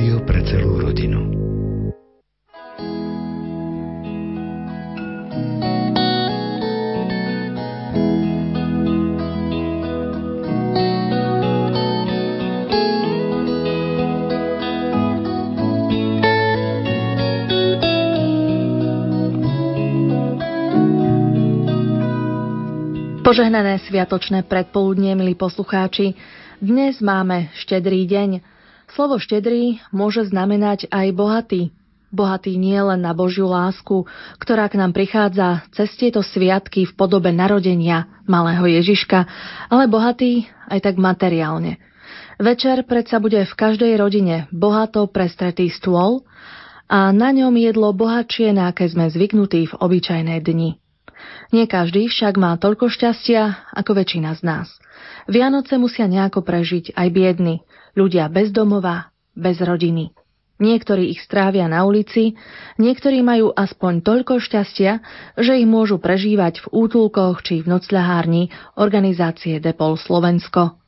Rádio pre celú rodinu. Požehnané sviatočné predpoludnie, milí poslucháči. Dnes máme štedrý deň. Slovo štedrý môže znamenať aj bohatý. Bohatý nie len na Božiu lásku, ktorá k nám prichádza cez tieto sviatky v podobe narodenia malého Ježiška, ale bohatý aj tak materiálne. Večer predsa bude v každej rodine bohato prestretý stôl a na ňom jedlo bohatšie, na aké sme zvyknutí v obyčajné dni. Nie každý však má toľko šťastia ako väčšina z nás. Vianoce musia nejako prežiť aj biedny, ľudia bez domova, bez rodiny. Niektorí ich strávia na ulici, niektorí majú aspoň toľko šťastia, že ich môžu prežívať v útulkoch či v nocľahárni organizácie Depol Slovensko.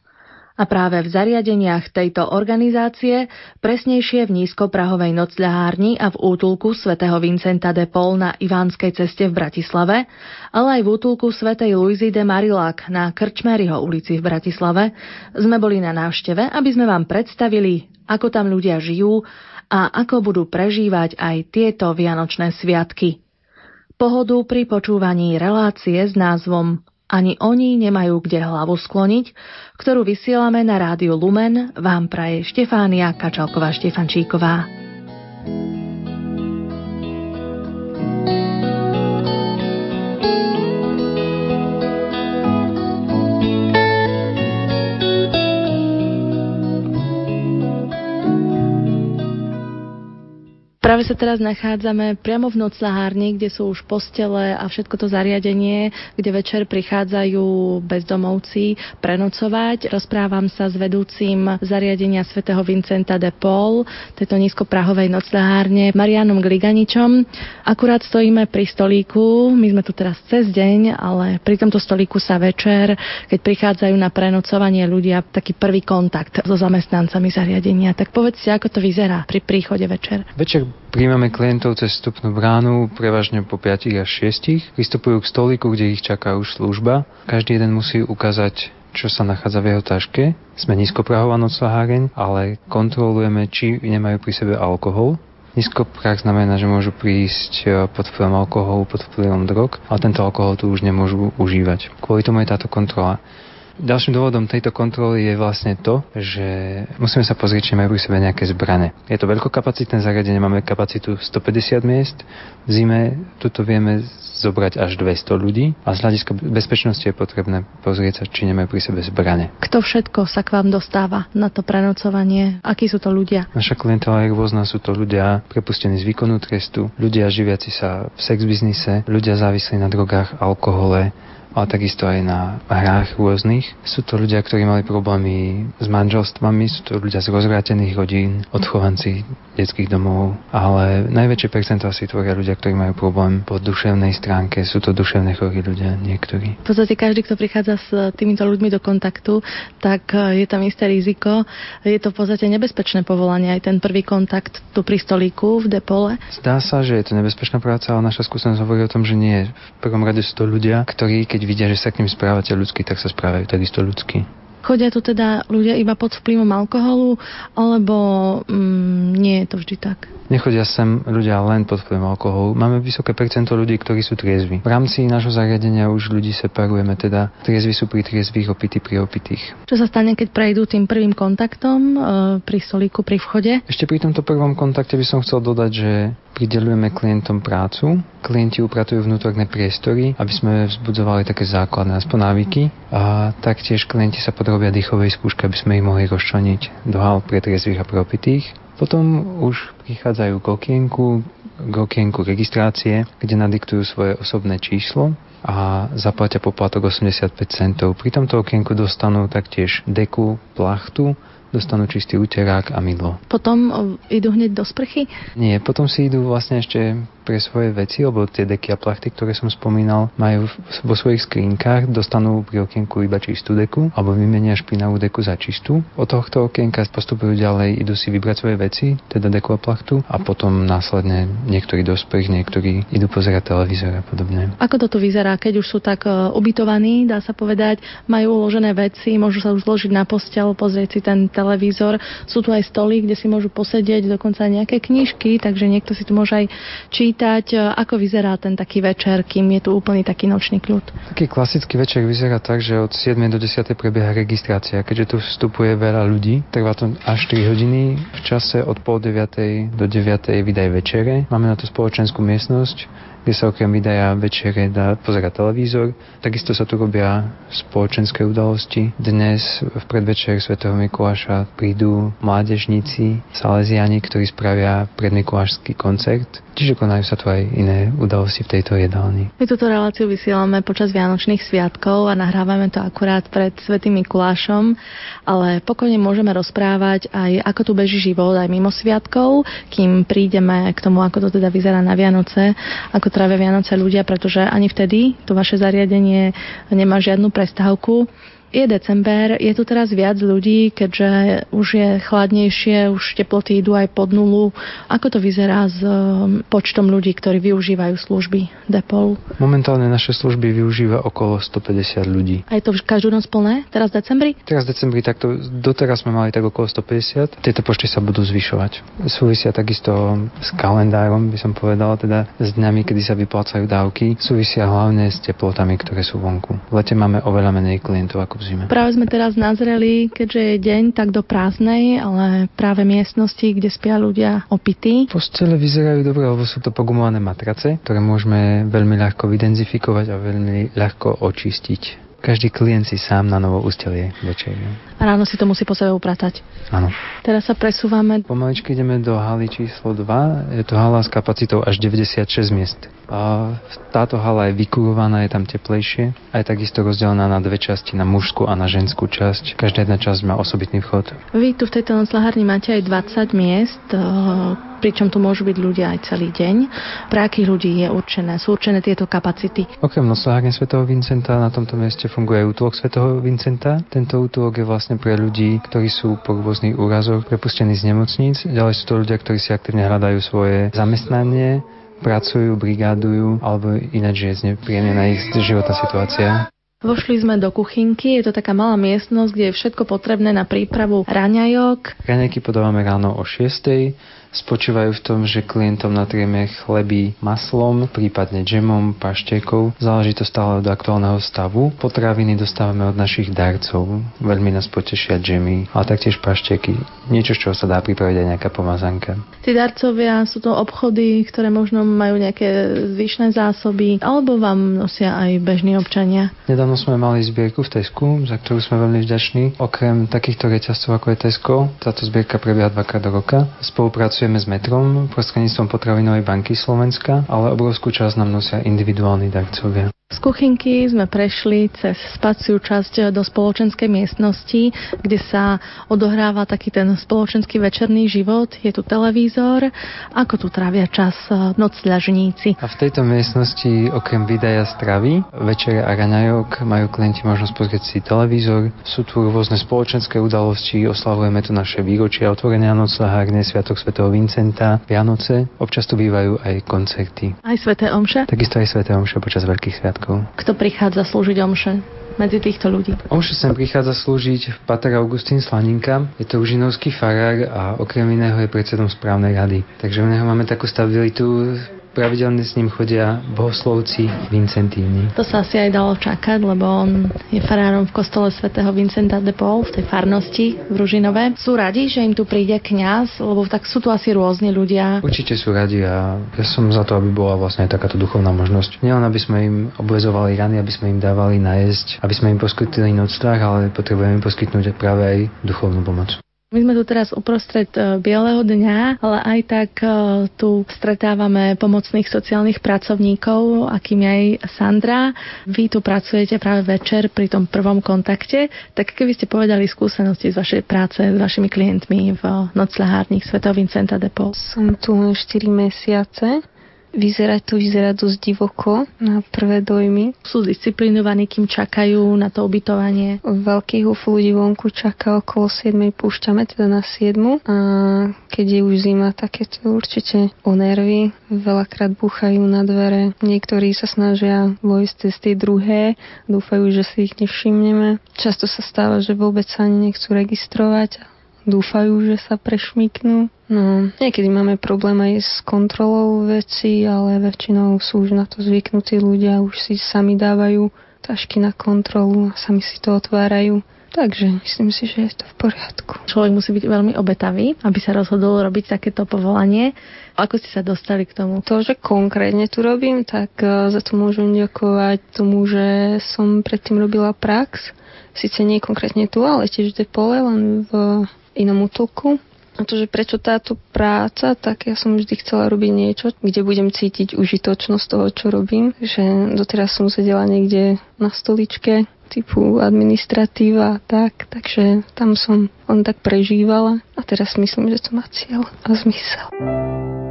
A práve v zariadeniach tejto organizácie, presnejšie v nízkoprahovej nocľahárni a v útulku svätého Vincenta de Paul na Ivánskej ceste v Bratislave, ale aj v útulku svätej Luizy de Marilak na Krčmeryho ulici v Bratislave, sme boli na návšteve, aby sme vám predstavili, ako tam ľudia žijú a ako budú prežívať aj tieto vianočné sviatky. Pohodu pri počúvaní relácie s názvom ani oni nemajú kde hlavu skloniť, ktorú vysielame na rádiu Lumen, vám praje Štefánia Kačalková-Štefančíková. Práve sa teraz nachádzame priamo v noclahárni, kde sú už postele a všetko to zariadenie, kde večer prichádzajú bezdomovci prenocovať. Rozprávam sa s vedúcim zariadenia svätého Vincenta de Paul, tejto nízkoprahovej noclahárne, Marianom Gliganičom. Akurát stojíme pri stolíku, my sme tu teraz cez deň, ale pri tomto stolíku sa večer, keď prichádzajú na prenocovanie ľudia, taký prvý kontakt so zamestnancami zariadenia. Tak povedzte, ako to vyzerá pri príchode večer. Večer Príjmame klientov cez vstupnú bránu, prevažne po 5 až 6. Vystupujú k stolíku, kde ich čaká už služba. Každý jeden musí ukázať čo sa nachádza v jeho taške. Sme nízkoprahová noclaháreň, ale kontrolujeme, či nemajú pri sebe alkohol. Nízkoprah znamená, že môžu prísť e, pod vplyvom alkoholu, pod vplyvom drog, ale tento alkohol tu už nemôžu užívať. Kvôli tomu je táto kontrola. Ďalším dôvodom tejto kontroly je vlastne to, že musíme sa pozrieť, či majú pri sebe nejaké zbrane. Je to veľkokapacitné zariadenie, máme kapacitu 150 miest, v zime tuto vieme zobrať až 200 ľudí a z hľadiska bezpečnosti je potrebné pozrieť sa, či nemajú pri sebe zbrane. Kto všetko sa k vám dostáva na to prenocovanie? Akí sú to ľudia? Naša klientela je rôzna, sú to ľudia prepustení z výkonu trestu, ľudia živiaci sa v sex biznise, ľudia závislí na drogách, alkohole, ale takisto aj na hrách rôznych. Sú to ľudia, ktorí mali problémy s manželstvami, sú to ľudia z rozvrátených rodín, odchovanci detských domov, ale najväčšie percento asi tvoria ľudia, ktorí majú problém po duševnej stránke, sú to duševné chorí ľudia niektorí. V podstate každý, kto prichádza s týmito ľuďmi do kontaktu, tak e, je tam isté riziko. Je to v podstate nebezpečné povolanie, aj ten prvý kontakt tu pri stolíku v depole. Zdá sa, že je to nebezpečná práca, ale naša skúsenosť hovorí o tom, že nie. V prvom rade sú to ľudia, ktorí, keď vidia, že sa k ním správate ľudsky, tak sa správajú takisto ľudsky. Chodia tu teda ľudia iba pod vplyvom alkoholu, alebo mm, nie je to vždy tak? Nechodia sem ľudia len pod vplyvom alkoholu. Máme vysoké percento ľudí, ktorí sú triezvi. V rámci nášho zariadenia už ľudí separujeme, teda triezvi sú pri triezvých, opití pri opitých. Čo sa stane, keď prejdú tým prvým kontaktom e, pri stolíku, pri vchode? Ešte pri tomto prvom kontakte by som chcel dodať, že pridelujeme klientom prácu. Klienti upratujú vnútorné priestory, aby sme vzbudzovali také základné aspoň návyky. A taktiež klienti sa podrobia dýchovej skúške, aby sme ich mohli rozčleniť do hal pre a propitých. Potom už prichádzajú k okienku, k okienku registrácie, kde nadiktujú svoje osobné číslo a zaplatia poplatok 85 centov. Pri tomto okienku dostanú taktiež deku, plachtu dostanú čistý uterák a mydlo. Potom idú hneď do sprchy? Nie, potom si idú vlastne ešte pre svoje veci, lebo tie deky a plachty, ktoré som spomínal, majú vo svojich skrínkach, dostanú pri okienku iba čistú deku, alebo vymenia špinavú deku za čistú. Od tohto okienka postupujú ďalej, idú si vybrať svoje veci, teda deku a plachtu, a potom následne niektorí dospech, niektorí idú pozerať televízor a podobne. Ako toto vyzerá, keď už sú tak e, ubytovaní, dá sa povedať, majú uložené veci, môžu sa už zložiť na postel, pozrieť si ten televízor, sú tu aj stoly, kde si môžu posedieť, dokonca aj nejaké knižky, takže niekto si tu môže aj čítať, e, ako vyzerá ten taký večer, kým je tu úplný taký nočný kľud. Taký klasický večer vyzerá tak, že od 7 do 10 prebieha registrácia. Keďže tu vstupuje veľa ľudí, trvá to až 3 hodiny. V čase od pol 9 do 9 vydaj večere. Máme na to spoločenskú miestnosť kde sa okrem videa večere dá pozerať televízor. Takisto sa tu robia spoločenské udalosti. Dnes v predvečer Sv. Mikuláša prídu mládežníci, salesiani, ktorí spravia predmikulášský koncert. Čiže konajú sa tu aj iné udalosti v tejto jedálni. My túto reláciu vysielame počas Vianočných sviatkov a nahrávame to akurát pred Svetým Mikulášom, ale pokojne môžeme rozprávať aj ako tu beží život aj mimo sviatkov, kým prídeme k tomu, ako to teda vyzerá na Vianoce, ako trávia Vianoce ľudia, pretože ani vtedy to vaše zariadenie nemá žiadnu prestávku je december, je tu teraz viac ľudí, keďže už je chladnejšie, už teploty idú aj pod nulu. Ako to vyzerá s um, počtom ľudí, ktorí využívajú služby Depol? Momentálne naše služby využíva okolo 150 ľudí. A je to každú noc plné? Teraz v decembri? Teraz v decembri takto, doteraz sme mali tak okolo 150. Tieto počty sa budú zvyšovať. Súvisia takisto s kalendárom, by som povedal, teda s dňami, kedy sa vyplácajú dávky. Súvisia hlavne s teplotami, ktoré sú vonku. V lete máme oveľa menej klientov ako v zime. Práve sme teraz nazreli, keďže je deň, tak do prázdnej, ale práve miestnosti, kde spia ľudia opití. Postele vyzerajú dobre, lebo sú to pogumované matrace, ktoré môžeme veľmi ľahko vydenzifikovať a veľmi ľahko očistiť. Každý klient si sám na novo ustelie večer. A ráno si to musí po sebe upratať. Áno. Teraz sa presúvame. Pomaličky ideme do haly číslo 2. Je to hala s kapacitou až 96 miest. A táto hala je vykurovaná, je tam teplejšie a je takisto rozdelená na dve časti, na mužskú a na ženskú časť. Každá jedna časť má osobitný vchod. Vy tu v tejto noclahárni máte aj 20 miest, eh, pričom tu môžu byť ľudia aj celý deň. Pre akých ľudí je určené, sú určené tieto kapacity? Okrem noclahárne svätého Vincenta na tomto mieste funguje aj útulok svätého Vincenta. Tento útulok je vlastne pre ľudí, ktorí sú po rôznych úrazoch prepustení z nemocníc. Ďalej sú to ľudia, ktorí si aktívne hľadajú svoje zamestnanie pracujú, brigádujú alebo ináč je znepríjemnená ich životná situácia. Vošli sme do kuchynky, je to taká malá miestnosť, kde je všetko potrebné na prípravu raňajok. Raňajky podávame ráno o 6 spočívajú v tom, že klientom natrieme chleby maslom, prípadne džemom, paštekov. Záleží to stále od aktuálneho stavu. Potraviny dostávame od našich darcov. Veľmi nás potešia džemy, ale taktiež pašteky. Niečo, z čoho sa dá pripraviť aj nejaká pomazanka. Tí darcovia sú to obchody, ktoré možno majú nejaké zvyšné zásoby, alebo vám nosia aj bežní občania? Nedávno sme mali zbierku v Tesku, za ktorú sme veľmi vďační. Okrem takýchto reťazcov ako je Tesco, táto zbierka prebieha dvakrát do roka. Spolupracujú pracujeme s metrom prostredníctvom potravinovej banky Slovenska, ale obrovskú časť nám nosia individuálni darcovia. Z kuchynky sme prešli cez spaciu časť do spoločenskej miestnosti, kde sa odohráva taký ten spoločenský večerný život. Je tu televízor. Ako tu trávia čas eh, nocľažníci? A v tejto miestnosti okrem videa stravy, večere a raňajok majú klienti možnosť pozrieť si televízor. Sú tu rôzne spoločenské udalosti, oslavujeme tu naše výročia otvorenia nocľahárne, Sviatok svätého Vincenta, Vianoce. Občas tu bývajú aj koncerty. Aj sveté omše? Takisto aj sveté omše počas veľkých sviatkov sviatkov. Kto prichádza slúžiť omše? medzi týchto ľudí. Omše sem prichádza slúžiť Pater Augustín Slaninka, je to užinovský farár a okrem iného je predsedom správnej rady. Takže u neho máme takú stabilitu, pravidelne s ním chodia bohoslovci Vincentíni. To sa asi aj dalo čakať, lebo on je farárom v kostole svätého Vincenta de Paul v tej farnosti v Ružinove. Sú radi, že im tu príde kňaz, lebo tak sú tu asi rôzni ľudia. Určite sú radi a ja som za to, aby bola vlastne aj takáto duchovná možnosť. Nielen aby sme im obvezovali rany, aby sme im dávali najesť, aby sme im poskytli noctvách, ale potrebujeme im poskytnúť práve aj duchovnú pomoc. My sme tu teraz uprostred e, Bieleho dňa, ale aj tak e, tu stretávame pomocných sociálnych pracovníkov, akým je aj Sandra. Vy tu pracujete práve večer pri tom prvom kontakte, tak keby ste povedali skúsenosti z vašej práce s vašimi klientmi v noclahárních Svetov Vincenta de Paul. Som tu 4 mesiace vyzerať to vyzerá dosť divoko na prvé dojmy. Sú disciplinovaní, kým čakajú na to ubytovanie? Veľký huf ľudí vonku čaká okolo 7. púšťame teda na 7. A keď je už zima, tak je to určite o nervy. Veľakrát búchajú na dvere. Niektorí sa snažia vojsť cez tie druhé, dúfajú, že si ich nevšimneme. Často sa stáva, že vôbec sa ani nechcú registrovať dúfajú, že sa prešmiknú. No, niekedy máme problém aj s kontrolou veci, ale väčšinou sú už na to zvyknutí ľudia, už si sami dávajú tašky na kontrolu a sami si to otvárajú. Takže myslím si, že je to v poriadku. Človek musí byť veľmi obetavý, aby sa rozhodol robiť takéto povolanie. Ako ste sa dostali k tomu? To, že konkrétne tu robím, tak e, za to môžem ďakovať tomu, že som predtým robila prax. Sice nie konkrétne tu, ale tiež v pole, len v inom útulku. A to, že prečo táto práca, tak ja som vždy chcela robiť niečo, kde budem cítiť užitočnosť toho, čo robím. Že doteraz som sedela niekde na stoličke typu administratíva a tak, takže tam som on tak prežívala a teraz myslím, že to má cieľ a zmysel.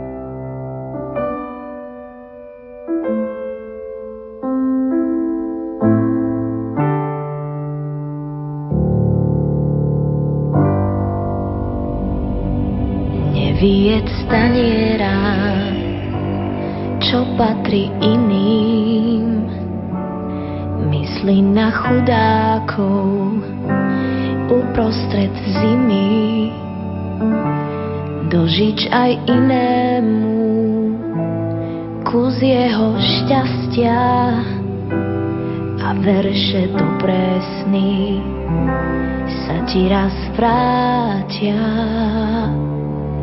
Vyjed staniera, čo patrí iným. Myslí na chudákov uprostred zimy, dožič aj inému kus jeho šťastia a verše do presný sa ti raz vrátia.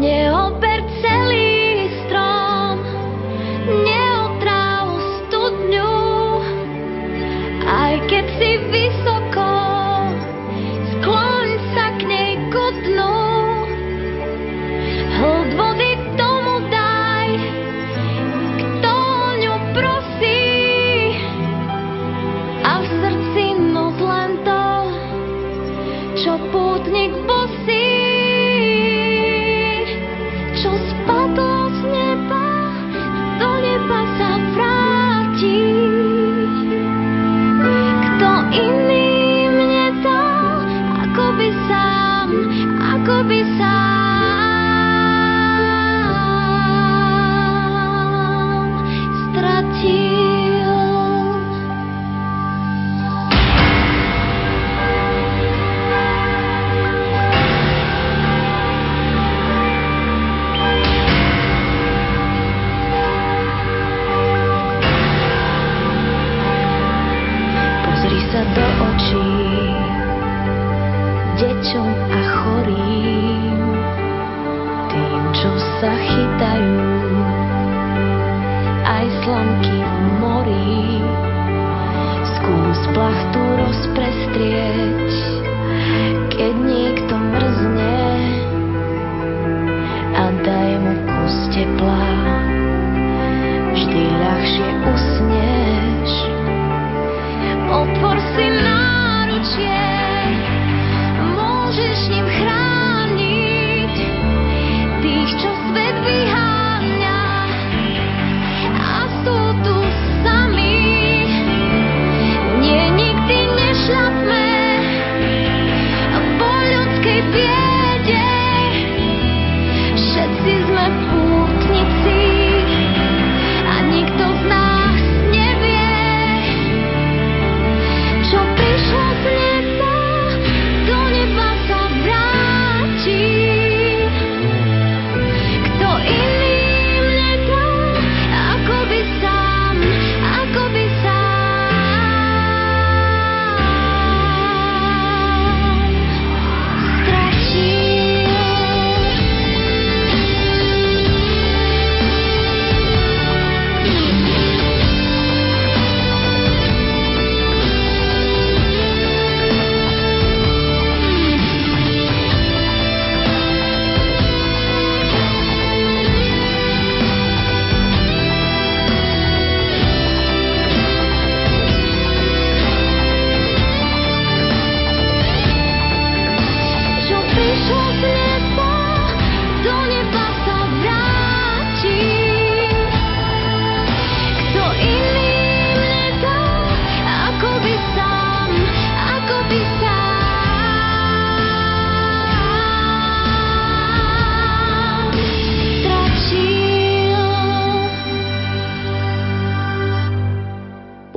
Neober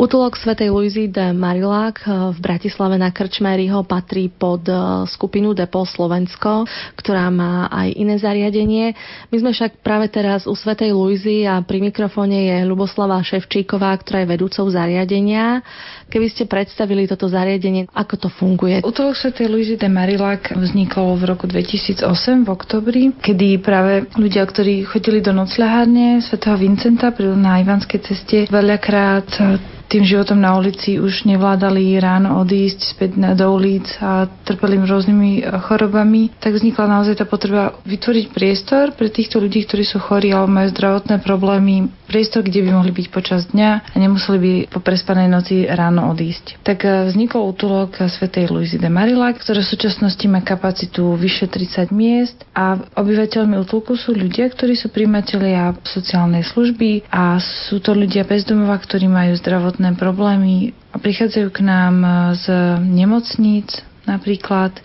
Útulok svätej Luizy de Marilák eh, v Bratislave na Krčmeryho patrí pod eh, skupinu Depo Slovensko, ktorá má aj iné zariadenie. My sme však práve teraz u svätej Luizy a pri mikrofóne je Luboslava Ševčíková, ktorá je vedúcou zariadenia. Keby ste predstavili toto zariadenie, ako to funguje? Útulok svätej Luizy de Marilák vznikol v roku 2008 v oktobri, kedy práve ľudia, ktorí chodili do nocľahárne svätého Vincenta na Ivanskej ceste, veľakrát tým životom na ulici už nevládali ráno odísť späť do ulic a trpeli rôznymi e, chorobami, tak vznikla naozaj tá potreba vytvoriť priestor pre týchto ľudí, ktorí sú chorí alebo majú zdravotné problémy, priestor, kde by mohli byť počas dňa a nemuseli by po prespanej noci ráno odísť. Tak e, vznikol útulok svätej Luizy de Marillac, ktorá v súčasnosti má kapacitu vyše 30 miest a obyvateľmi útulku sú ľudia, ktorí sú príjmatelia sociálnej služby a sú to ľudia bezdomova, ktorí majú zdravotné zdravotné problémy a prichádzajú k nám z nemocníc, napríklad,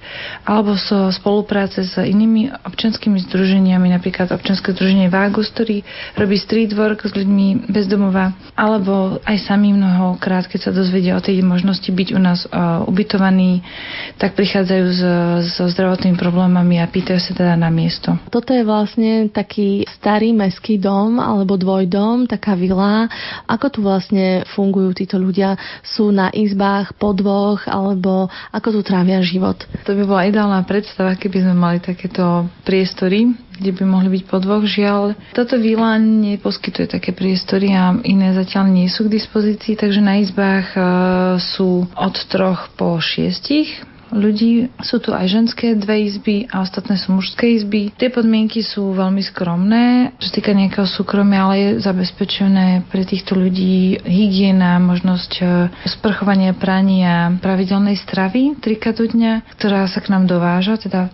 alebo so spolupráce s inými občanskými združeniami, napríklad občanské združenie Vágus, ktorý robí street work s ľuďmi bezdomova, alebo aj sami mnohokrát, keď sa dozvedia o tej možnosti byť u nás uh, ubytovaní, tak prichádzajú s, so zdravotnými problémami a pýtajú sa teda na miesto. Toto je vlastne taký starý meský dom alebo dvojdom, taká vila. Ako tu vlastne fungujú títo ľudia? Sú na izbách po dvoch alebo ako tu trávia trávia život. To by bola ideálna predstava, keby sme mali takéto priestory, kde by mohli byť po. Žiaľ, toto výla neposkytuje také priestory a iné zatiaľ nie sú k dispozícii, takže na izbách e, sú od troch po šiestich ľudí. Sú tu aj ženské dve izby a ostatné sú mužské izby. Tie podmienky sú veľmi skromné, čo týka nejakého súkromia, ale je zabezpečené pre týchto ľudí hygiena, možnosť e, sprchovania, prania, pravidelnej stravy trika do dňa, ktorá sa k nám dováža, teda e,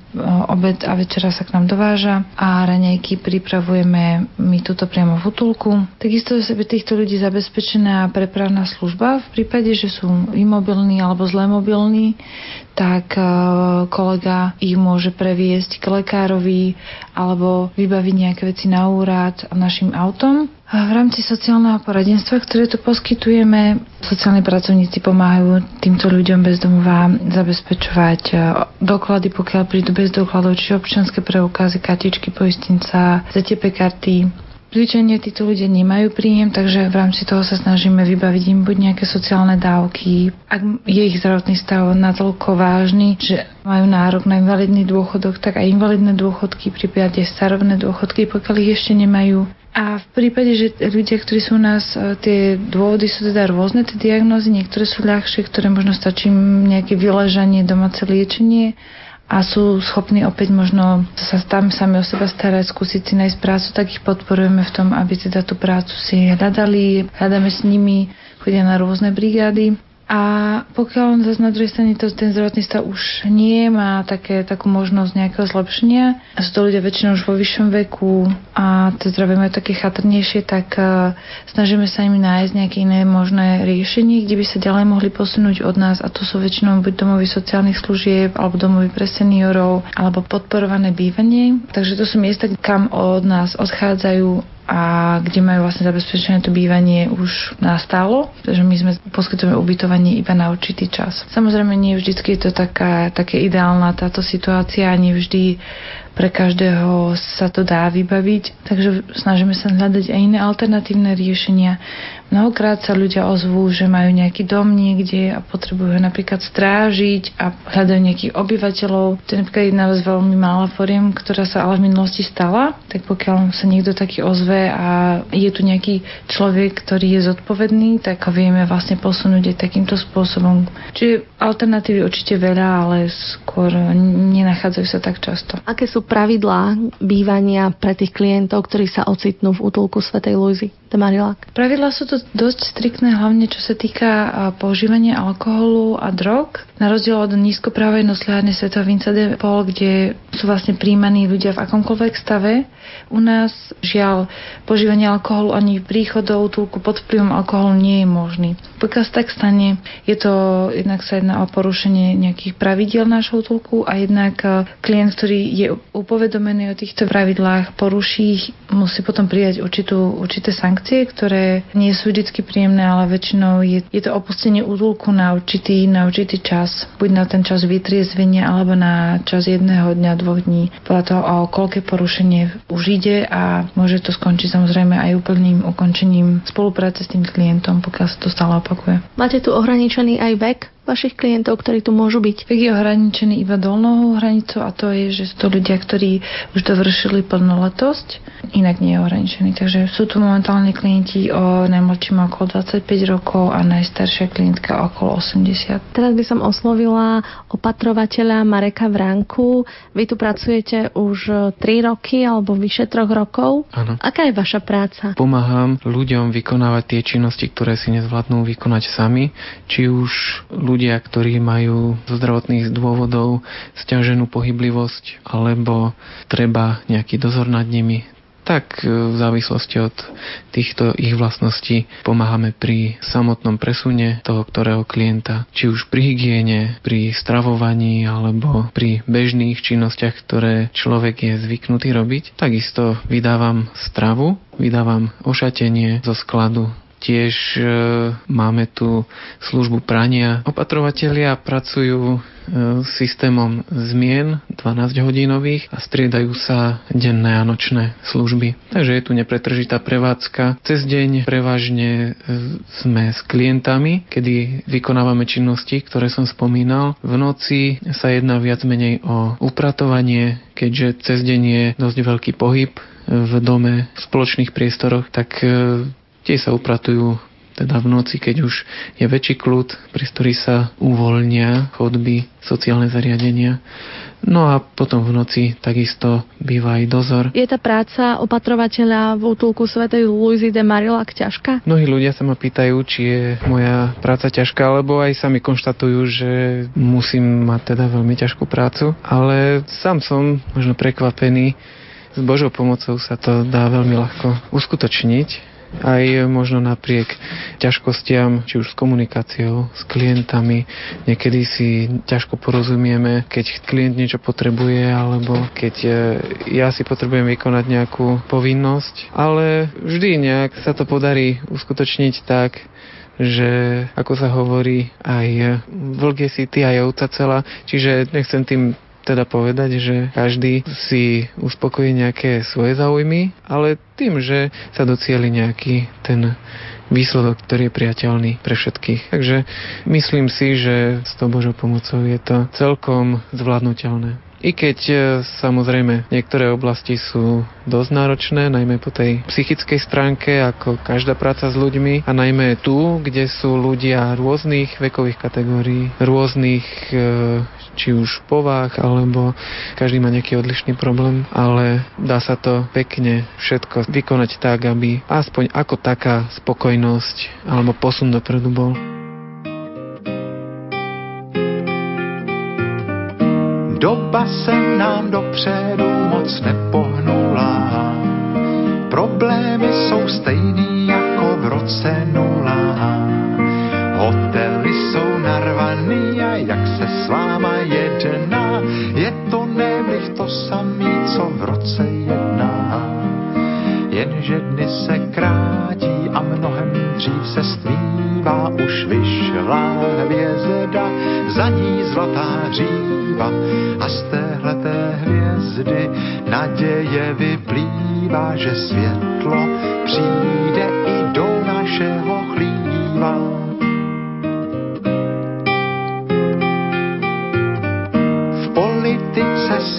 obed a večera sa k nám dováža a raňajky pripravujeme my tuto priamo v útulku. Takisto je pre týchto ľudí zabezpečená prepravná služba v prípade, že sú imobilní alebo zle mobilní, tak e, kolega ich môže previesť k lekárovi alebo vybaviť nejaké veci na úrad našim autom. A v rámci sociálneho poradenstva, ktoré tu poskytujeme, sociálni pracovníci pomáhajú týmto ľuďom bez domova zabezpečovať e, doklady, pokiaľ prídu bez dokladov, čiže občianske preukazy, kartičky poistinca, ZTP karty, Zvyčajne títo ľudia nemajú príjem, takže v rámci toho sa snažíme vybaviť im buď nejaké sociálne dávky, ak je ich zdravotný stav natoľko vážny, že majú nárok na invalidný dôchodok, tak aj invalidné dôchodky, prípade starovné dôchodky, pokiaľ ich ešte nemajú. A v prípade, že ľudia, ktorí sú u nás, e, tie dôvody sú teda rôzne, tie diagnózy, niektoré sú ľahšie, ktoré možno stačí nejaké vyležanie, domáce liečenie, a sú schopní opäť možno sa tam sami o seba starať, skúsiť si nájsť prácu, tak ich podporujeme v tom, aby teda tú prácu si hľadali, hľadáme s nimi, chodia na rôzne brigády a pokiaľ on zase na druhej strane to, ten zdravotný stav už nie má také, takú možnosť nejakého zlepšenia, a sú to ľudia väčšinou už vo vyššom veku a to zdravie majú také chatrnejšie, tak uh, snažíme sa im nájsť nejaké iné možné riešenie, kde by sa ďalej mohli posunúť od nás a to sú väčšinou buď domovy sociálnych služieb alebo domovy pre seniorov alebo podporované bývanie. Takže to sú miesta, kam od nás odchádzajú a kde majú vlastne zabezpečené to bývanie už nastálo, pretože my sme poskytujeme ubytovanie iba na určitý čas. Samozrejme, nie vždy je to taká, také ideálna táto situácia, nie vždy pre každého sa to dá vybaviť, takže snažíme sa hľadať aj iné alternatívne riešenia. Mnohokrát sa ľudia ozvú, že majú nejaký dom niekde a potrebujú ho napríklad strážiť a hľadajú nejakých obyvateľov. To je napríklad jedna z veľmi mála foriem, ktorá sa ale v minulosti stala. Tak pokiaľ sa niekto taký ozve a je tu nejaký človek, ktorý je zodpovedný, tak ho vieme vlastne posunúť aj takýmto spôsobom. Čiže alternatívy určite veľa, ale skôr nenachádzajú sa tak často. Aké sú pravidlá bývania pre tých klientov, ktorí sa ocitnú v útulku Svetej Luizy? Marilák? Pravidlá sú to dosť striktné, hlavne čo sa týka používania alkoholu a drog. Na rozdiel od nízkoprávej nosľárne Sveta Vinca de Paul, kde sú vlastne príjmaní ľudia v akomkoľvek stave, u nás žiaľ požívanie alkoholu ani príchod do útulku pod vplyvom alkoholu nie je možný. Pokiaľ tak stane, je to jednak sa jedná o porušenie nejakých pravidiel nášho útulku a jednak klient, ktorý je upovedomený o týchto pravidlách, poruší ich, musí potom prijať určitú, určité sankcie reakcie, ktoré nie sú vždy príjemné, ale väčšinou je, je to opustenie útulku na určitý, na určitý čas. Buď na ten čas vytriezvenia, alebo na čas jedného dňa, dvoch dní. Podľa toho, o koľké porušenie už ide a môže to skončiť samozrejme aj úplným ukončením spolupráce s tým klientom, pokiaľ sa to stále opakuje. Máte tu ohraničený aj vek? Vašich klientov, ktorí tu môžu byť? Vek je ohraničený iba dolnou hranicou a to je, že sú to ľudia, ktorí už dovršili plnoletosť, inak nie je ohraničený. Takže sú tu momentálne klienti o najmladším okolo 25 rokov a najstaršia klientka okolo 80. Teraz by som oslovila opatrovateľa Mareka Vránku. Vy tu pracujete už 3 roky alebo vyše 3 rokov. Áno. Aká je vaša práca? Pomáham ľuďom vykonávať tie činnosti, ktoré si nezvládnú vykonať sami, či už ľudia ľudia, ktorí majú zo zdravotných dôvodov stiaženú pohyblivosť alebo treba nejaký dozor nad nimi, tak e, v závislosti od týchto ich vlastností pomáhame pri samotnom presune toho ktorého klienta, či už pri hygiene, pri stravovaní alebo pri bežných činnostiach, ktoré človek je zvyknutý robiť. Takisto vydávam stravu, vydávam ošatenie zo skladu Tiež e, máme tu službu prania. Opatrovatelia pracujú e, systémom zmien 12 hodinových a striedajú sa denné a nočné služby. Takže je tu nepretržitá prevádzka. Cez deň prevažne e, sme s klientami, kedy vykonávame činnosti, ktoré som spomínal. V noci sa jedná viac menej o upratovanie, keďže cez deň je dosť veľký pohyb v dome, v spoločných priestoroch, tak Tie sa upratujú teda v noci, keď už je väčší kľud, priestory sa uvoľnia, chodby, sociálne zariadenia. No a potom v noci takisto býva aj dozor. Je tá práca opatrovateľa v útulku svätej Luizy de Marillac ťažká? Mnohí ľudia sa ma pýtajú, či je moja práca ťažká, lebo aj sami konštatujú, že musím mať teda veľmi ťažkú prácu. Ale sám som možno prekvapený, s Božou pomocou sa to dá veľmi ľahko uskutočniť aj možno napriek ťažkostiam, či už s komunikáciou, s klientami. Niekedy si ťažko porozumieme, keď klient niečo potrebuje, alebo keď e, ja si potrebujem vykonať nejakú povinnosť. Ale vždy nejak sa to podarí uskutočniť tak, že ako sa hovorí, aj vlk je si ty, aj ovca celá. Čiže nechcem tým teda povedať, že každý si uspokojí nejaké svoje záujmy, ale tým, že sa docieli nejaký ten výsledok, ktorý je priateľný pre všetkých. Takže myslím si, že s tou Božou pomocou je to celkom zvládnutelné. I keď e, samozrejme niektoré oblasti sú dosť náročné, najmä po tej psychickej stránke, ako každá práca s ľuďmi a najmä tu, kde sú ľudia rôznych vekových kategórií, rôznych e, či už povách, alebo každý má nejaký odlišný problém, ale dá sa to pekne všetko vykonať tak, aby aspoň ako taká spokojnosť alebo posun dopredu bol. Doba se nám dopředu moc nepohnula. Problémy jsou stejný jako v roce nula. Hotely jsou narvaný a jak se s váma jedná, je to nemlich to samý, co v roce jedná. Jenže dny se krátí a mnohem dřív se stmívá, už vyšla hvězda, za ní zlatá říva a z téhleté hvězdy naděje vyplývá, že světlo přijde i do našeho chlíva.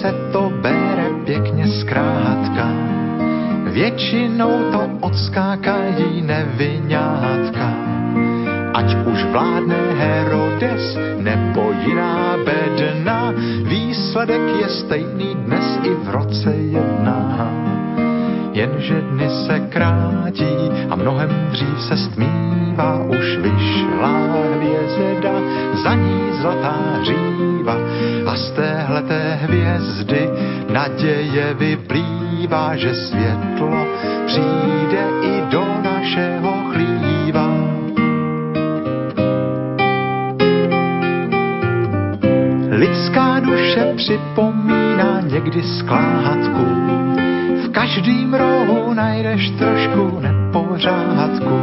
Se to bere pěkně zkrátka, většinou to odskákají nevinátka. Ať už vládne Herodes nebo jiná bedna, výsledek je stejný dnes i v roce jedná. Jenže dny se krátí mnohem dřív se stmívá, už vyšla hvězda, za ní zlatá říva a z téhleté hvězdy naděje vyplývá, že světlo přijde i do našeho chlíva. Lidská duše připomíná někdy skládku, v každým rohu najdeš trošku ne pořádku.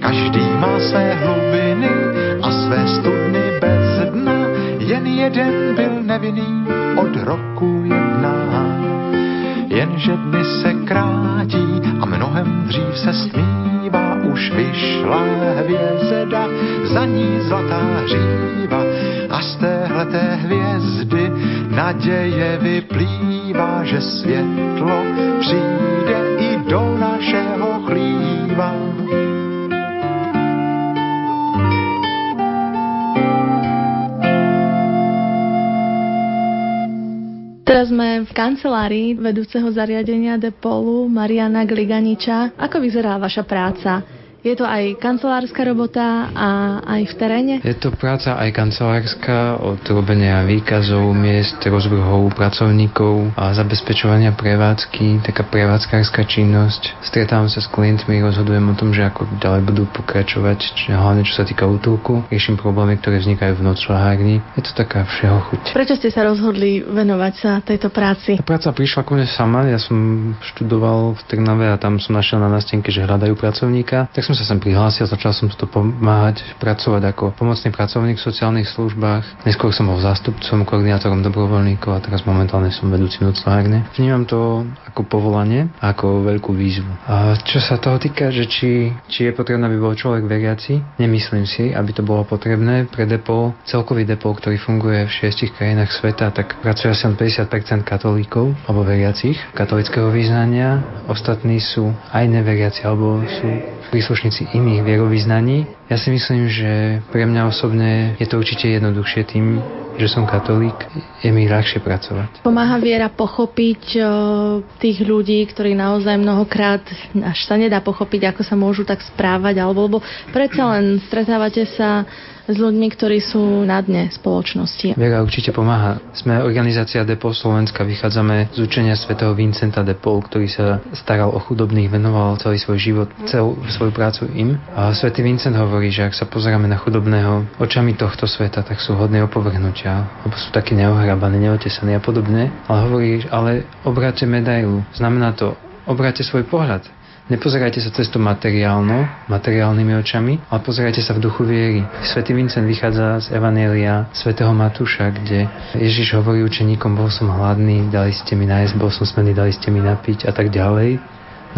Každý má své hlubiny a své studny bez dna, jen jeden byl nevinný od roku jedna. Jenže dny se krátí a mnohem dřív se stmívá, už vyšla hvězda, za ní zlatá hříva a z téhleté hvězdy naděje vyplývá, že světlo Teraz sme v kancelárii vedúceho zariadenia Depolu Mariana Gliganiča. Ako vyzerá vaša práca? Je to aj kancelárska robota a aj v teréne? Je to práca aj kancelárska od robenia výkazov, miest, rozvrhov pracovníkov a zabezpečovania prevádzky, taká prevádzkárska činnosť. Stretávam sa s klientmi, rozhodujem o tom, že ako ďalej budú pokračovať, či hlavne čo sa týka útulku. Riešim problémy, ktoré vznikajú v nocľahárni. Je to taká všeho chuť. Prečo ste sa rozhodli venovať sa tejto práci? Tá práca prišla ku mne sama, ja som študoval v Trnave a tam som našiel na nástenke, že hľadajú pracovníka. Tak som sa sem prihlásil, začal som to pomáhať, pracovať ako pomocný pracovník v sociálnych službách. Neskôr som bol zástupcom, koordinátorom dobrovoľníkov a teraz momentálne som vedúci noclárne. Vnímam to ako povolanie, ako veľkú výzvu. A čo sa toho týka, že či, či je potrebné, aby bol človek veriaci, nemyslím si, aby to bolo potrebné pre depo, celkový depo, ktorý funguje v šiestich krajinách sveta, tak pracuje asi 50% katolíkov alebo veriacich katolického význania. Ostatní sú aj neveriaci alebo sú príslušníci iných vierovýznaní. Ja si myslím, že pre mňa osobne je to určite jednoduchšie tým, že som katolík, je mi ľahšie pracovať. Pomáha viera pochopiť o, tých ľudí, ktorí naozaj mnohokrát až sa nedá pochopiť, ako sa môžu tak správať, alebo lebo predsa len stretávate sa s ľuďmi, ktorí sú na dne spoločnosti. Viera určite pomáha. Sme organizácia Depol Slovenska, vychádzame z učenia svätého Vincenta Depol, ktorý sa staral o chudobných, venoval celý svoj život, celú svoju prácu im. A svätý Vincent hovorí, že ak sa pozeráme na chudobného očami tohto sveta, tak sú hodné opovrhnutia, lebo sú takí neohrabaní, neotesaní a podobne. Ale hovorí, ale obráte medailu. Znamená to, obráte svoj pohľad. Nepozerajte sa cez to materiálno, materiálnymi očami, ale pozerajte sa v duchu viery. Svetý Vincent vychádza z Evanielia svätého Matúša, kde Ježiš hovorí učeníkom, bol som hladný, dali ste mi nájsť, bol som smedný, dali ste mi napiť a tak ďalej.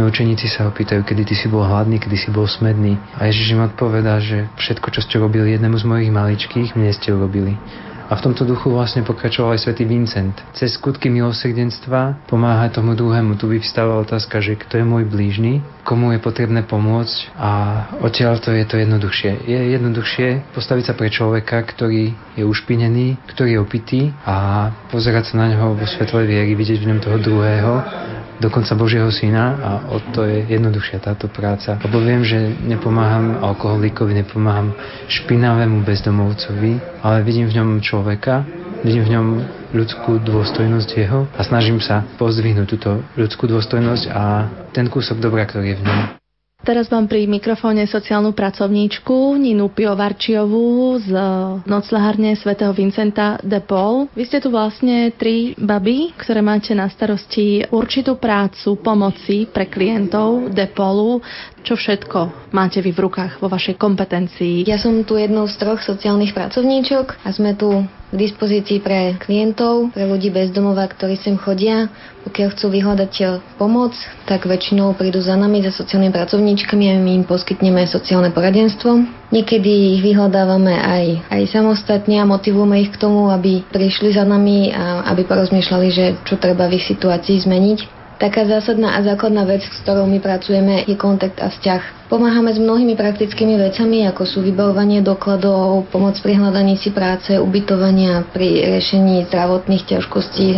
No učeníci sa ho kedy ty si bol hladný, kedy si bol smedný. A Ježiš im odpovedá, že všetko, čo ste robili jednému z mojich maličkých, mne ste urobili. A v tomto duchu vlastne pokračoval aj svätý Vincent. Cez skutky milosrdenstva pomáha tomu druhému. Tu vyvstáva otázka, že kto je môj blížny, komu je potrebné pomôcť a odtiaľ to je to jednoduchšie. Je jednoduchšie postaviť sa pre človeka, ktorý je ušpinený, ktorý je opitý a pozerať sa na neho vo svetlej viery, vidieť v ňom toho druhého dokonca Božieho syna a o to je jednoduchšia táto práca. Lebo viem, že nepomáham alkoholikovi, nepomáham špinavému bezdomovcovi, ale vidím v ňom človeka, vidím v ňom ľudskú dôstojnosť jeho a snažím sa pozdvihnúť túto ľudskú dôstojnosť a ten kúsok dobra, ktorý je v ňom. Teraz mám pri mikrofóne sociálnu pracovníčku Ninu Piovarčiovú z noclahárne svätého Vincenta de Paul. Vy ste tu vlastne tri baby, ktoré máte na starosti určitú prácu pomoci pre klientov de Paulu. Čo všetko máte vy v rukách vo vašej kompetencii? Ja som tu jednou z troch sociálnych pracovníčok a sme tu k dispozícii pre klientov, pre ľudí bez domova, ktorí sem chodia. Pokiaľ chcú vyhľadať pomoc, tak väčšinou prídu za nami, za sociálnymi pracovníčkami a my im poskytneme sociálne poradenstvo. Niekedy ich vyhľadávame aj, aj samostatne a motivujeme ich k tomu, aby prišli za nami a aby porozmýšľali, že čo treba v ich situácii zmeniť. Taká zásadná a základná vec, s ktorou my pracujeme, je kontakt a vzťah. Pomáhame s mnohými praktickými vecami, ako sú vybavovanie dokladov, pomoc pri hľadaní si práce, ubytovania, pri riešení zdravotných ťažkostí,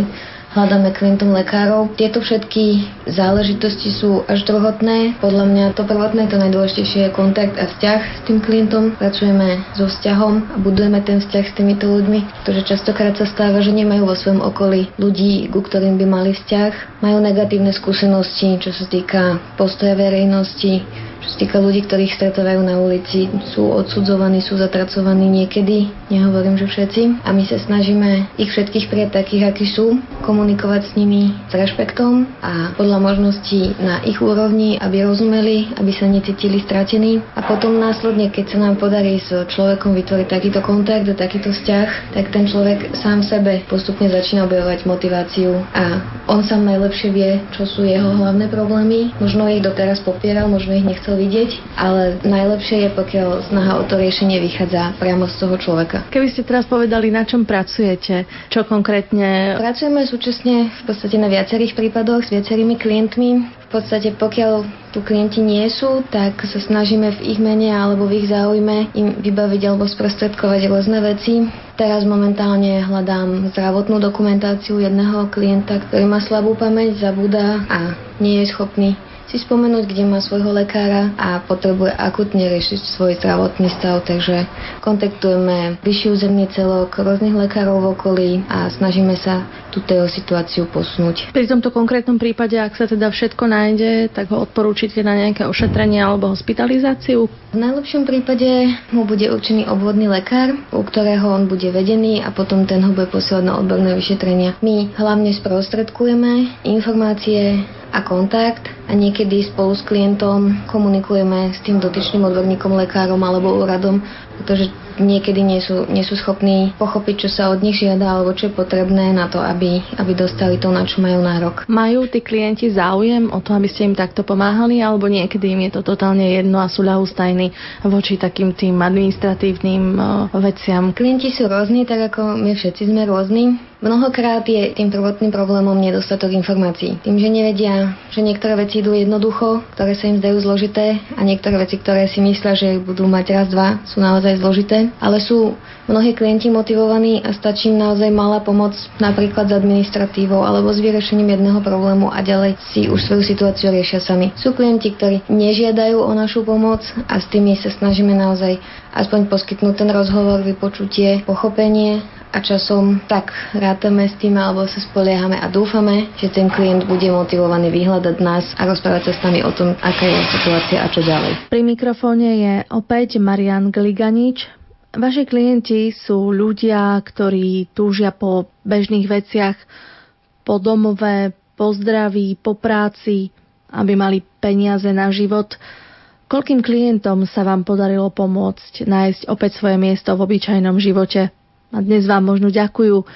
hľadáme klientom lekárov. Tieto všetky záležitosti sú až druhotné. Podľa mňa to prvotné, to najdôležitejšie je kontakt a vzťah s tým klientom. Pracujeme so vzťahom a budujeme ten vzťah s týmito ľuďmi, pretože častokrát sa stáva, že nemajú vo svojom okolí ľudí, ku ktorým by mali vzťah. Majú negatívne skúsenosti, čo sa týka postoja verejnosti, Čo sa týka ľudí, ktorých stretávajú na ulici, sú odsudzovaní, sú zatracovaní niekedy, nehovorím, že všetci. A my sa snažíme ich všetkých prijať takých, akí sú, komunikovať s nimi s rešpektom a podľa možností na ich úrovni, aby rozumeli, aby sa necítili stratení. A potom následne, keď sa nám podarí s človekom vytvoriť takýto kontakt a takýto vzťah, tak ten človek sám sebe postupne začína objavovať motiváciu a on sám najlepšie vie, čo sú jeho hlavné problémy. Možno ich doteraz popieral, možno ich nechcel vidieť, ale najlepšie je, pokiaľ snaha o to riešenie vychádza priamo z toho človeka. Keby ste teraz povedali, na čom pracujete, čo konkrétne... Pracujeme súčasne v podstate na viacerých prípadoch s viacerými klientmi. V podstate pokiaľ tu klienti nie sú, tak sa snažíme v ich mene alebo v ich záujme im vybaviť alebo sprostredkovať rôzne veci. Teraz momentálne hľadám zdravotnú dokumentáciu jedného klienta, ktorý má slabú pamäť, zabúda a nie je schopný si spomenúť, kde má svojho lekára a potrebuje akutne riešiť svoj zdravotný stav, takže kontaktujeme vyšší územný celok, rôznych lekárov v okolí a snažíme sa túto jeho situáciu posunúť. Pri tomto konkrétnom prípade, ak sa teda všetko nájde, tak ho odporúčite na nejaké ošetrenie alebo hospitalizáciu? V najlepšom prípade mu bude určený obvodný lekár, u ktorého on bude vedený a potom ten ho bude posielať na odborné vyšetrenia. My hlavne sprostredkujeme informácie a kontakt a niekedy spolu s klientom komunikujeme s tým dotyčným odborníkom, lekárom alebo úradom, pretože niekedy nie sú, nie sú schopní pochopiť, čo sa od nich žiada alebo čo je potrebné na to, aby, aby dostali to, na čo majú nárok. Majú tí klienti záujem o to, aby ste im takto pomáhali alebo niekedy im je to totálne jedno a sú ľahustajní voči takým tým administratívnym veciam? Klienti sú rôzni, tak ako my všetci sme rôzni. Mnohokrát je tým prvotným problémom nedostatok informácií. Tým, že nevedia, že niektoré veci idú jednoducho, ktoré sa im zdajú zložité a niektoré veci, ktoré si myslia, že budú mať raz, dva, sú naozaj zložité. Ale sú mnohí klienti motivovaní a stačí im naozaj malá pomoc napríklad s administratívou alebo s vyriešením jedného problému a ďalej si už svoju situáciu riešia sami. Sú klienti, ktorí nežiadajú o našu pomoc a s tými sa snažíme naozaj aspoň poskytnúť ten rozhovor, vypočutie, pochopenie a časom tak rátame s tým alebo sa spoliehame a dúfame, že ten klient bude motivovaný vyhľadať nás a rozprávať sa s nami o tom, aká je situácia a čo ďalej. Pri mikrofóne je opäť Marian Gliganič. Vaši klienti sú ľudia, ktorí túžia po bežných veciach, po domove, po zdraví, po práci, aby mali peniaze na život. Koľkým klientom sa vám podarilo pomôcť nájsť opäť svoje miesto v obyčajnom živote? A dnes vám možno ďakujú,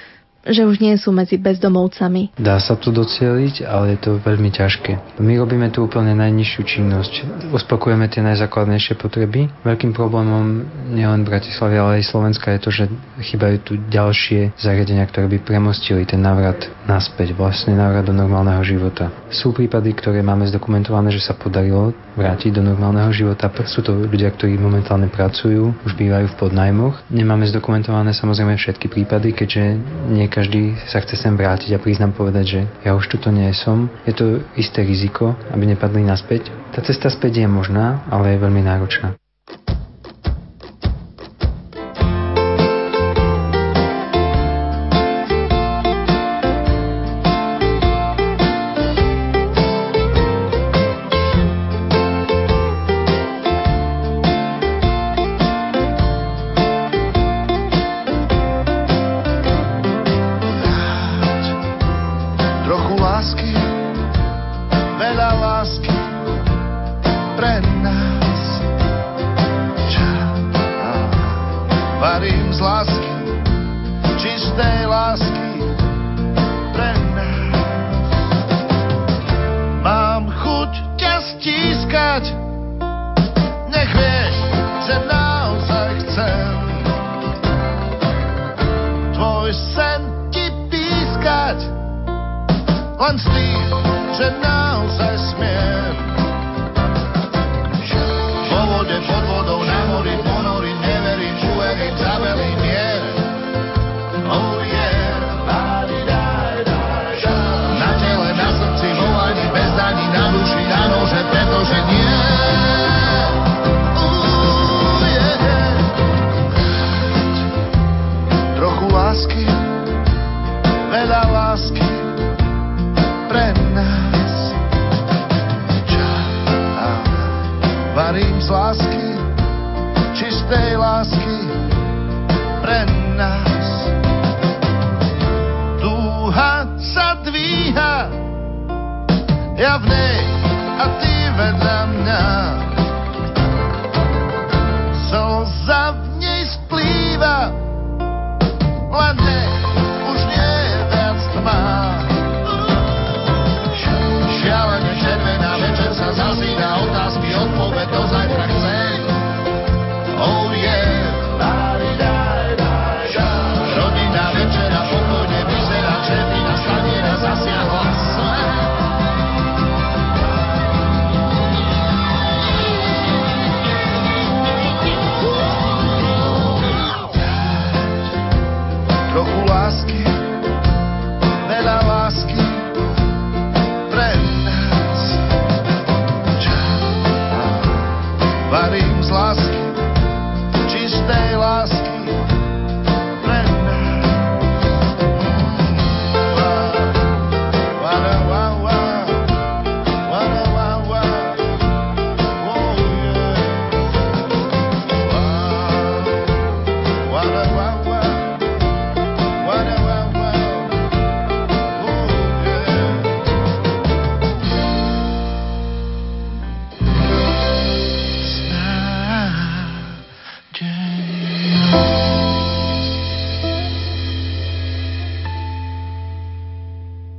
že už nie sú medzi bezdomovcami. Dá sa to docieliť, ale je to veľmi ťažké. My robíme tu úplne najnižšiu činnosť. Uspokojujeme tie najzákladnejšie potreby. Veľkým problémom nielen Bratislavy, ale aj Slovenska je to, že chýbajú tu ďalšie zariadenia, ktoré by premostili ten návrat naspäť, vlastne návrat do normálneho života. Sú prípady, ktoré máme zdokumentované, že sa podarilo vrátiť do normálneho života. Sú to ľudia, ktorí momentálne pracujú, už bývajú v podnajmoch. Nemáme zdokumentované samozrejme všetky prípady, keďže nie každý sa chce sem vrátiť a priznám povedať, že ja už tu nie som. Je to isté riziko, aby nepadli naspäť. Tá cesta späť je možná, ale je veľmi náročná. Dvíha, ja v nej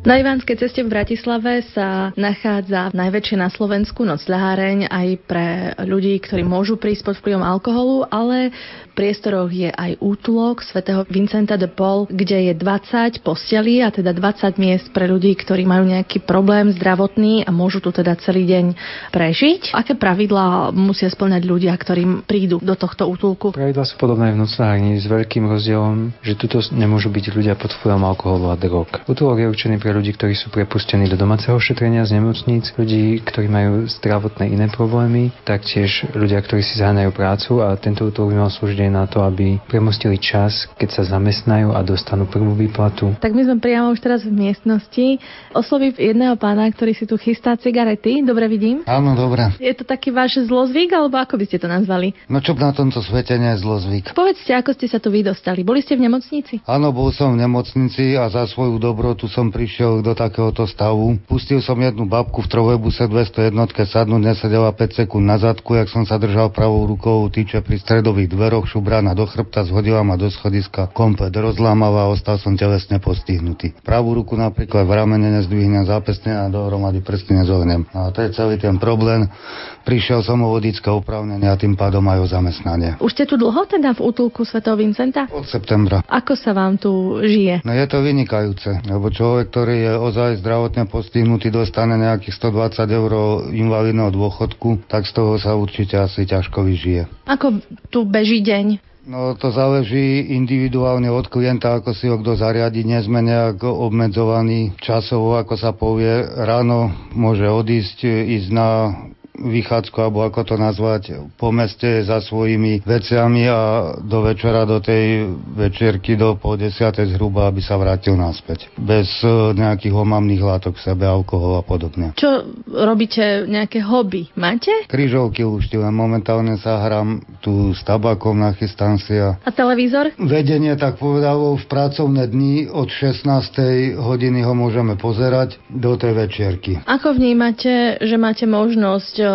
Na Ivánskej ceste v Bratislave sa nachádza najväčšia na Slovensku noc ľaháreň aj pre ľudí, ktorí môžu prísť pod vplyvom alkoholu, ale v priestoroch je aj útulok svätého Vincenta de Paul, kde je 20 postelí a teda 20 miest pre ľudí, ktorí majú nejaký problém zdravotný a môžu tu teda celý deň prežiť. Aké pravidlá musia splňať ľudia, ktorým prídu do tohto útulku? Pravidla sú podobné v noclárni s veľkým rozdielom, že tuto nemôžu byť ľudia pod vplyvom alkoholu a drog. Útulok je určený pre ľudí, ktorí sú prepustení do domáceho šetrenia z nemocníc, ľudí, ktorí majú zdravotné iné problémy, taktiež ľudia, ktorí si zaháňajú prácu a tento útulok by mal slúžiť aj na to, aby premostili čas, keď sa zamestnajú a dostanú prvú výplatu. Tak my sme priamo už teraz v miestnosti. Oslovím jedného pána, ktorý si tu chystá cigarety. Dobre vidím. Áno, dobre. Je to taký váš zlozvyk, alebo ako by ste to nazvali? No čo na tomto svete nie je zlozvyk? Povedzte, ako ste sa tu vy dostali. Boli ste v nemocnici? Áno, bol som v nemocnici a za svoju dobrotu som prišiel do takéhoto stavu. Pustil som jednu babku v trolejbuse 201 sadnúť, nesedela 5 sekúnd na zadku, jak som sa držal pravou rukou tyče pri stredových dveroch, šubrana do chrbta, zhodila ma do schodiska, komplet rozlámava a ostal som telesne postihnutý. Pravú ruku napríklad v ramene nezdvihnem, zápesne a dohromady prsty nezohnem. A to je celý ten problém. Prišiel som o vodické opravnenie a tým pádom aj o zamestnanie. Už ste tu dlho teda v útulku svätého Vincenta? Od septembra. Ako sa vám tu žije? No je to vynikajúce, lebo človek, ktorý je ozaj zdravotne postihnutý, dostane nejakých 120 eur invalidného dôchodku, tak z toho sa určite asi ťažko vyžije. Ako tu beží deň? No to záleží individuálne od klienta, ako si ho kto zariadi. Nie sme nejak obmedzovaní časovo, ako sa povie. Ráno môže odísť, ísť na vychádzku, alebo ako to nazvať, po meste za svojimi veciami a do večera, do tej večerky do pol desiatej zhruba, aby sa vrátil naspäť. Bez e, nejakých omamných látok v sebe, alkohol a podobne. Čo robíte, nejaké hobby? Máte? Kryžovky lušti, len momentálne sa hrám tu s tabakom, nachystám si a A televízor? Vedenie tak povedalo v pracovné dni od 16. hodiny ho môžeme pozerať do tej večierky. Ako vnímate, že máte možnosť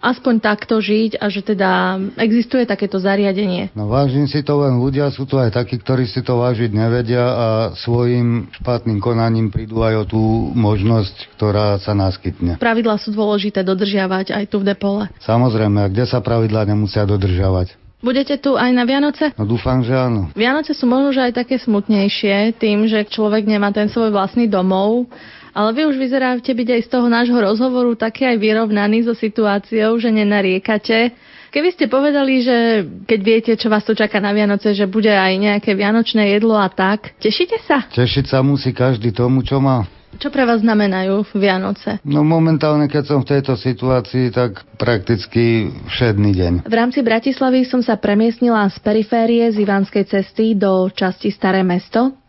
aspoň takto žiť a že teda existuje takéto zariadenie? No vážim si to len ľudia, sú tu aj takí, ktorí si to vážiť nevedia a svojim špatným konaním prídu aj o tú možnosť, ktorá sa naskytne. Pravidlá sú dôležité dodržiavať aj tu v Depole. Samozrejme, a kde sa pravidlá nemusia dodržiavať? Budete tu aj na Vianoce? No dúfam, že áno. Vianoce sú možno že aj také smutnejšie tým, že človek nemá ten svoj vlastný domov. Ale vy už vyzeráte byť aj z toho nášho rozhovoru také aj vyrovnaný so situáciou, že nenariekate. Keby ste povedali, že keď viete, čo vás tu čaká na Vianoce, že bude aj nejaké vianočné jedlo a tak, tešíte sa? Tešiť sa musí každý tomu, čo má. Čo pre vás znamenajú Vianoce? No momentálne, keď som v tejto situácii, tak prakticky všedný deň. V rámci Bratislavy som sa premiestnila z periférie z Ivanskej cesty do časti Staré mesto.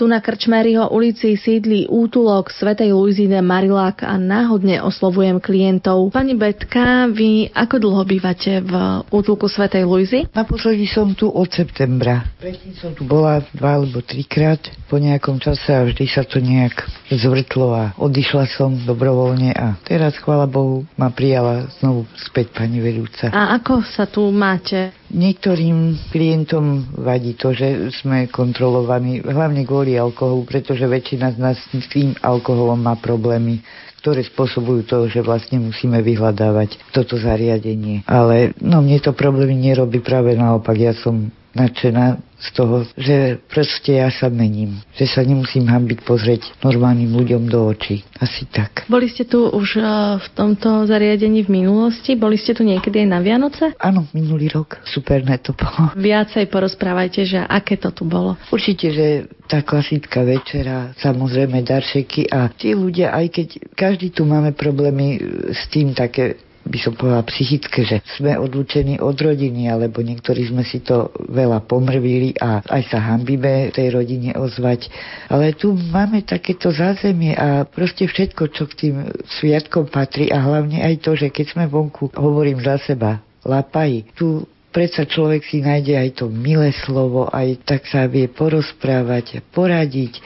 Tu na Krčmeryho ulici sídli útulok Svetej Luizine Marilák a náhodne oslovujem klientov. Pani Betka, vy ako dlho bývate v útulku Svetej Luizy? Naposledy som tu od septembra. Predtým som tu bola dva alebo trikrát po nejakom čase a vždy sa to nejak zvrtlo a odišla som dobrovoľne a teraz, chvála Bohu, ma prijala znovu späť pani vedúca. A ako sa tu máte? Niektorým klientom vadí to, že sme kontrolovaní, hlavne kvôli alkoholu, pretože väčšina z nás s tým alkoholom má problémy ktoré spôsobujú to, že vlastne musíme vyhľadávať toto zariadenie. Ale no mne to problémy nerobí práve naopak. Ja som nadšená z toho, že proste ja sa mením. Že sa nemusím hambiť pozrieť normálnym ľuďom do očí. Asi tak. Boli ste tu už e, v tomto zariadení v minulosti? Boli ste tu niekedy aj na Vianoce? Áno, minulý rok. Superné to bolo. Viacej porozprávajte, že aké to tu bolo. Určite, že tá klasická večera, samozrejme daršeky a tí ľudia, aj keď každý tu máme problémy s tým také by som povedala psychické, že sme odlučení od rodiny, alebo niektorí sme si to veľa pomrvili a aj sa hambíme tej rodine ozvať. Ale tu máme takéto zázemie a proste všetko, čo k tým sviatkom patrí a hlavne aj to, že keď sme vonku, hovorím za seba, lapají, tu predsa človek si nájde aj to milé slovo, aj tak sa vie porozprávať, poradiť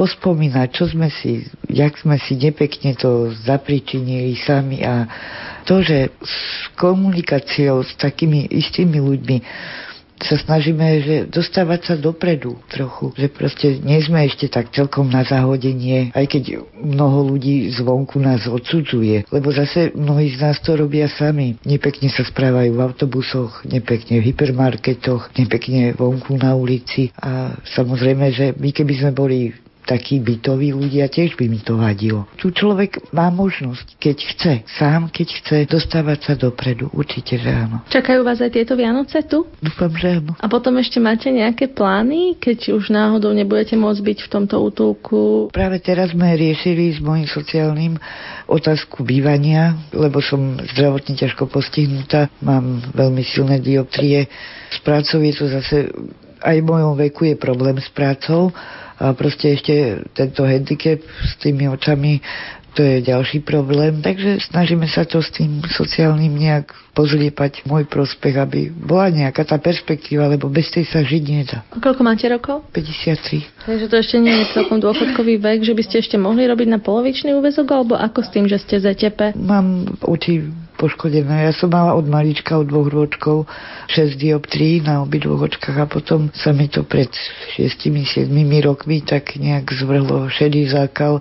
pospomínať, čo sme si, jak sme si nepekne to zapričinili sami a to, že s komunikáciou s takými istými ľuďmi sa snažíme že dostávať sa dopredu trochu, že proste nie sme ešte tak celkom na zahodenie, aj keď mnoho ľudí zvonku nás odsudzuje, lebo zase mnohí z nás to robia sami. Nepekne sa správajú v autobusoch, nepekne v hypermarketoch, nepekne vonku na ulici a samozrejme, že my keby sme boli takí bytoví ľudia, tiež by mi to vadilo. Tu človek má možnosť, keď chce, sám keď chce, dostávať sa dopredu. Určite, že áno. Čakajú vás aj tieto Vianoce tu? Dúfam, že áno. A potom ešte máte nejaké plány, keď už náhodou nebudete môcť byť v tomto útulku? Práve teraz sme riešili s mojim sociálnym otázku bývania, lebo som zdravotne ťažko postihnutá, mám veľmi silné dioptrie. S prácou je to zase aj v mojom veku je problém s prácou a proste ešte tento handicap s tými očami to je ďalší problém. Takže snažíme sa to s tým sociálnym nejak pozliepať môj prospech, aby bola nejaká tá perspektíva, lebo bez tej sa žiť nedá. A koľko máte rokov? 53. Takže to ešte nie je celkom dôchodkový vek, že by ste ešte mohli robiť na polovičný úvezok, alebo ako s tým, že ste ZTP? Mám oči poškodená. Ja som mala od malička, od dvoch ročkov 6 dioptrií na obidvoch očkách a potom sa mi to pred 6-7 rokmi tak nejak zvrhlo šedý zákal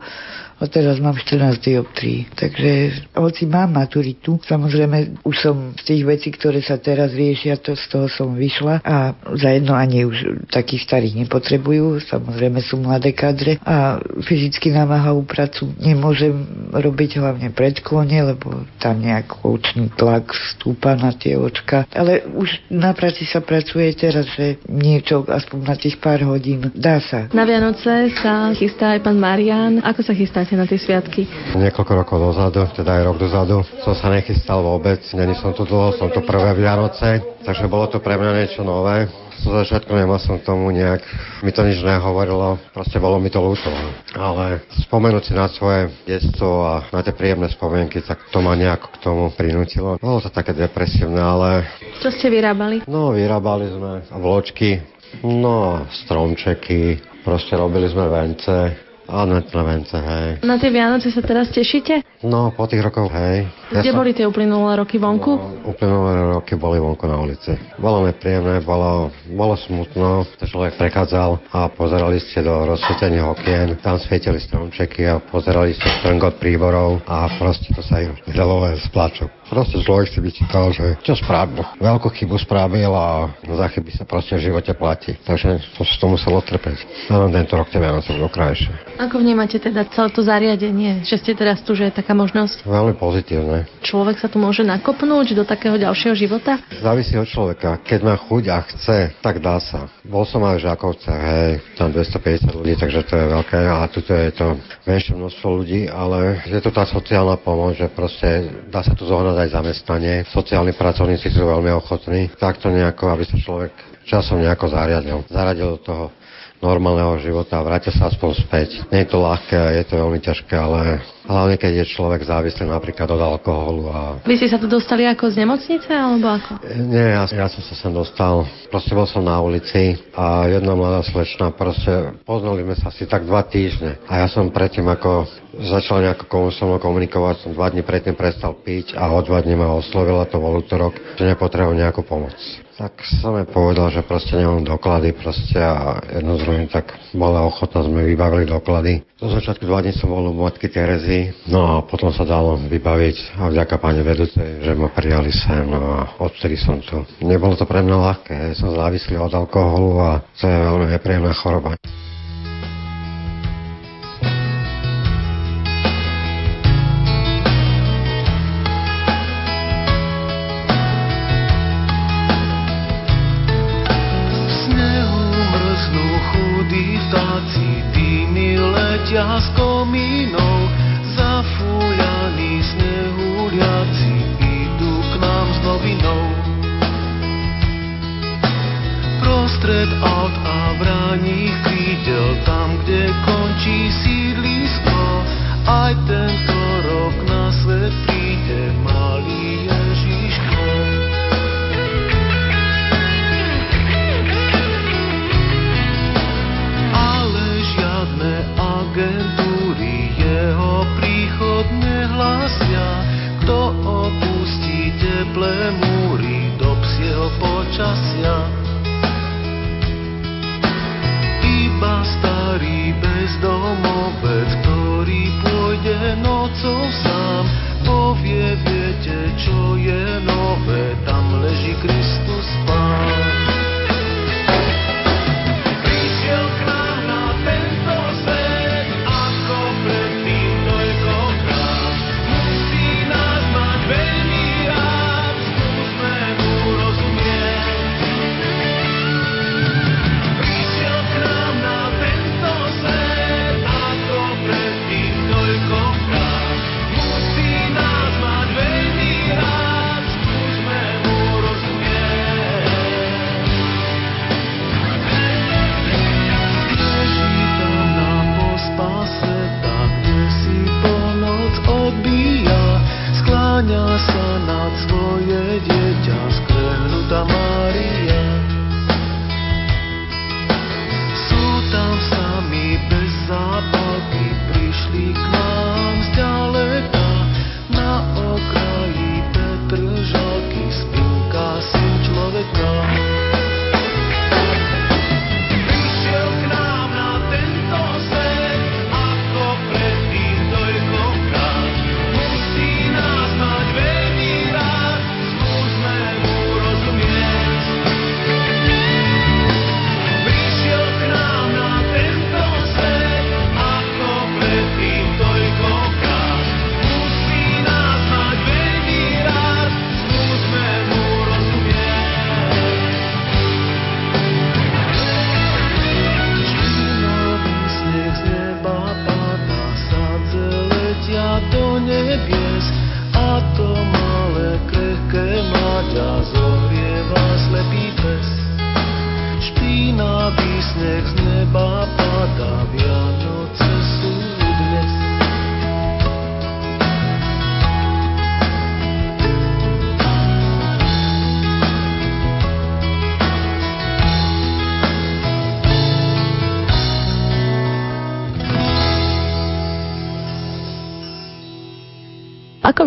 a teraz mám 14 dioptrií. Takže hoci mám maturitu, samozrejme už som z tých vecí, ktoré sa teraz riešia, to z toho som vyšla a za jedno ani už takých starých nepotrebujú, samozrejme sú mladé kadre a fyzicky namáhavú prácu nemôžem robiť hlavne predklone, lebo tam nejak očný tlak stúpa na tie očka. Ale už na práci sa pracuje teraz, že niečo aspoň na tých pár hodín dá sa. Na Vianoce sa chystá aj pán Marian. Ako sa chystá chystáte na tie sviatky? Niekoľko rokov dozadu, teda aj rok dozadu, som sa nechystal vôbec. Není som tu dlho, som tu prvé Vianoce, takže bolo to pre mňa niečo nové. So začiatku nemal som k tomu nejak, mi to nič nehovorilo, proste bolo mi to ľúto. Ale spomenúť si na svoje detstvo a na tie príjemné spomienky, tak to ma nejako k tomu prinútilo. Bolo to také depresívne, ale... Čo ste vyrábali? No, vyrábali sme vločky, no, stromčeky, proste robili sme vence, Áno, Plevence, hej. Na tie Vianoce sa teraz tešíte? No, po tých rokoch, hej. Kde ja boli tie uplynulé roky vonku? No, uplynulé roky boli vonku na ulici. Bolo mi príjemné, bolo, bolo smutno, to človek prechádzal a pozerali ste do rozsvietených okien, tam svietili stromčeky a pozerali ste strngot príborov a proste to sa im vydalo len z plaču. Proste človek si vyčítal, že čo spravil. Veľkú chybu spravil a za chyby sa proste v živote platí. Takže to, to muselo trpeť. Ale tento rok tie Vianoce budú krajšie. Ako vnímate teda celé to zariadenie, že ste teraz tu, že je taká možnosť? Veľmi pozitívne. Človek sa tu môže nakopnúť do takého ďalšieho života? Závisí od človeka. Keď má chuť a chce, tak dá sa. Bol som aj v Žakovce, hej, tam 250 ľudí, takže to je veľké a tuto je to menšie množstvo ľudí, ale je to tá sociálna pomoc, že proste dá sa tu zohnať aj zamestnanie. Sociálni pracovníci sú veľmi ochotní takto nejako, aby sa človek časom nejako zariadil. Zaradil do toho normálneho života a vrátia sa aspoň späť. Nie je to ľahké, je to veľmi ťažké, ale hlavne keď je človek závislý napríklad od alkoholu. A... Vy ste sa tu dostali ako z nemocnice alebo ako? Nie, ja, ja som sa sem dostal. Proste bol som na ulici a jedna mladá slečna, proste poznali sme sa asi tak dva týždne. A ja som predtým ako začal nejako so mnou komunikovať, som dva dní predtým prestal piť a o dva dní ma oslovila, to bol útorok, že nepotrebujem nejakú pomoc. Tak som jej povedal, že proste nemám doklady proste a jedno z druhým tak bola ochotná, sme vybavili doklady. Do začiatku dva dní som bol u matky Terezy, no a potom sa dalo vybaviť a vďaka pani vedúcej, že ma prijali sem a odtedy som tu. Nebolo to pre mňa ľahké, som závislý od alkoholu a to je veľmi nepríjemná choroba. letia z komínov, Prostred aut a bráních krídel, tam, kde končí sídlisko, aj tento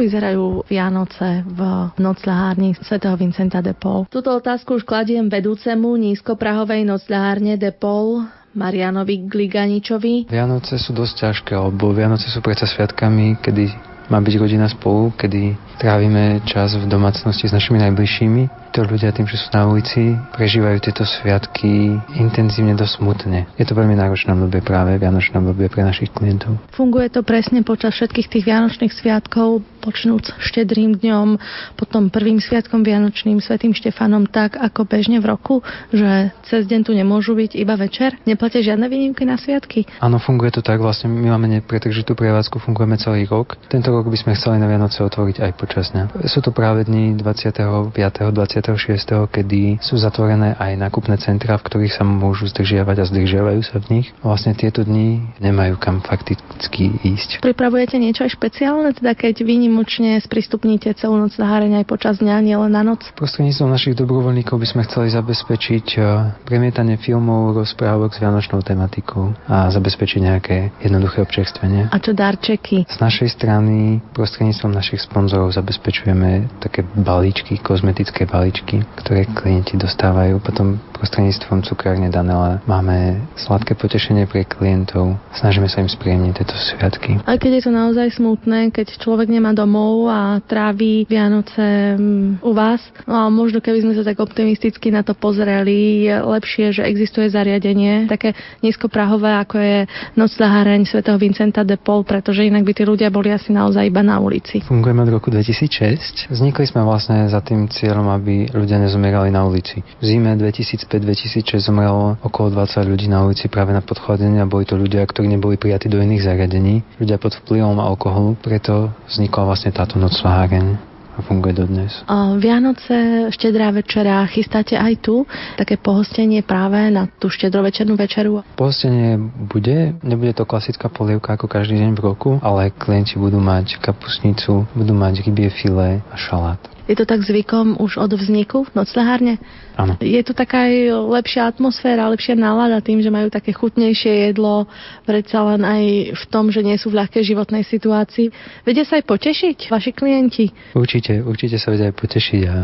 vyzerajú Vianoce v nocľahárni svätého Vincenta de Paul? Túto otázku už kladiem vedúcemu nízkoprahovej nocľahárne de Paul Marianovi Gliganičovi. Vianoce sú dosť ťažké, lebo Vianoce sú predsa sviatkami, kedy má byť rodina spolu, kedy trávime čas v domácnosti s našimi najbližšími. To ľudia tým, že sú na ulici, prežívajú tieto sviatky intenzívne dosť smutne. Je to veľmi náročné obdobie práve Vianočné obdobie pre našich klientov. Funguje to presne počas všetkých tých Vianočných sviatkov, počnúc štedrým dňom, potom prvým sviatkom Vianočným, Svetým Štefanom, tak ako bežne v roku, že cez deň tu nemôžu byť iba večer? Neplatia žiadne výnimky na sviatky? Áno, funguje to tak, vlastne my máme nepretržitú prevádzku, fungujeme celý rok. Tento rok by sme chceli na Vianoce otvoriť aj počas dňa. Sú to práve dni 25. 26. 26., kedy sú zatvorené aj nákupné centra, v ktorých sa môžu zdržiavať a zdržiavajú sa v nich. Vlastne tieto dni nemajú kam fakticky ísť. Pripravujete niečo aj špeciálne, teda keď výnimočne sprístupníte celú noc na háreň aj počas dňa, nielen na noc? Prostredníctvom našich dobrovoľníkov by sme chceli zabezpečiť e, premietanie filmov, rozprávok s vianočnou tematikou a zabezpečiť nejaké jednoduché občerstvenie. A čo darčeky? Z našej strany prostredníctvom našich sponzorov zabezpečujeme také balíčky, kozmetické balíčky, ktoré klienti dostávajú. Potom prostredníctvom cukrárne Danela máme sladké potešenie pre klientov. Snažíme sa im spríjemniť tieto sviatky. A keď je to naozaj smutné, keď človek nemá domov a trávi Vianoce mm, u vás, no a možno keby sme sa tak optimisticky na to pozreli, je lepšie, že existuje zariadenie také nízkoprahové, ako je Noc zaháraň svätého Vincenta de Paul, pretože inak by tí ľudia boli asi naozaj iba na ulici. Fungujeme od roku 2006. Vznikli sme vlastne za tým cieľom, aby ľudia nezomierali na ulici. V zime 2005-2006 zomrelo okolo 20 ľudí na ulici práve na podchodení a boli to ľudia, ktorí neboli prijatí do iných zariadení. Ľudia pod vplyvom alkoholu, preto vznikla vlastne táto nocváreň a funguje dodnes. Vianoce, štedrá večera, chystáte aj tu také pohostenie práve na tú štedrovečernú večeru? Pohostenie bude, nebude to klasická polievka ako každý deň v roku, ale klienti budú mať kapusnicu, budú mať rybie filé a šalát. Je to tak zvykom už od vzniku noclehárne? Áno. Je tu taká aj lepšia atmosféra, lepšia nálada tým, že majú také chutnejšie jedlo, predsa len aj v tom, že nie sú v ľahkej životnej situácii. Vedia sa aj potešiť vaši klienti? Určite, určite sa vedia aj potešiť a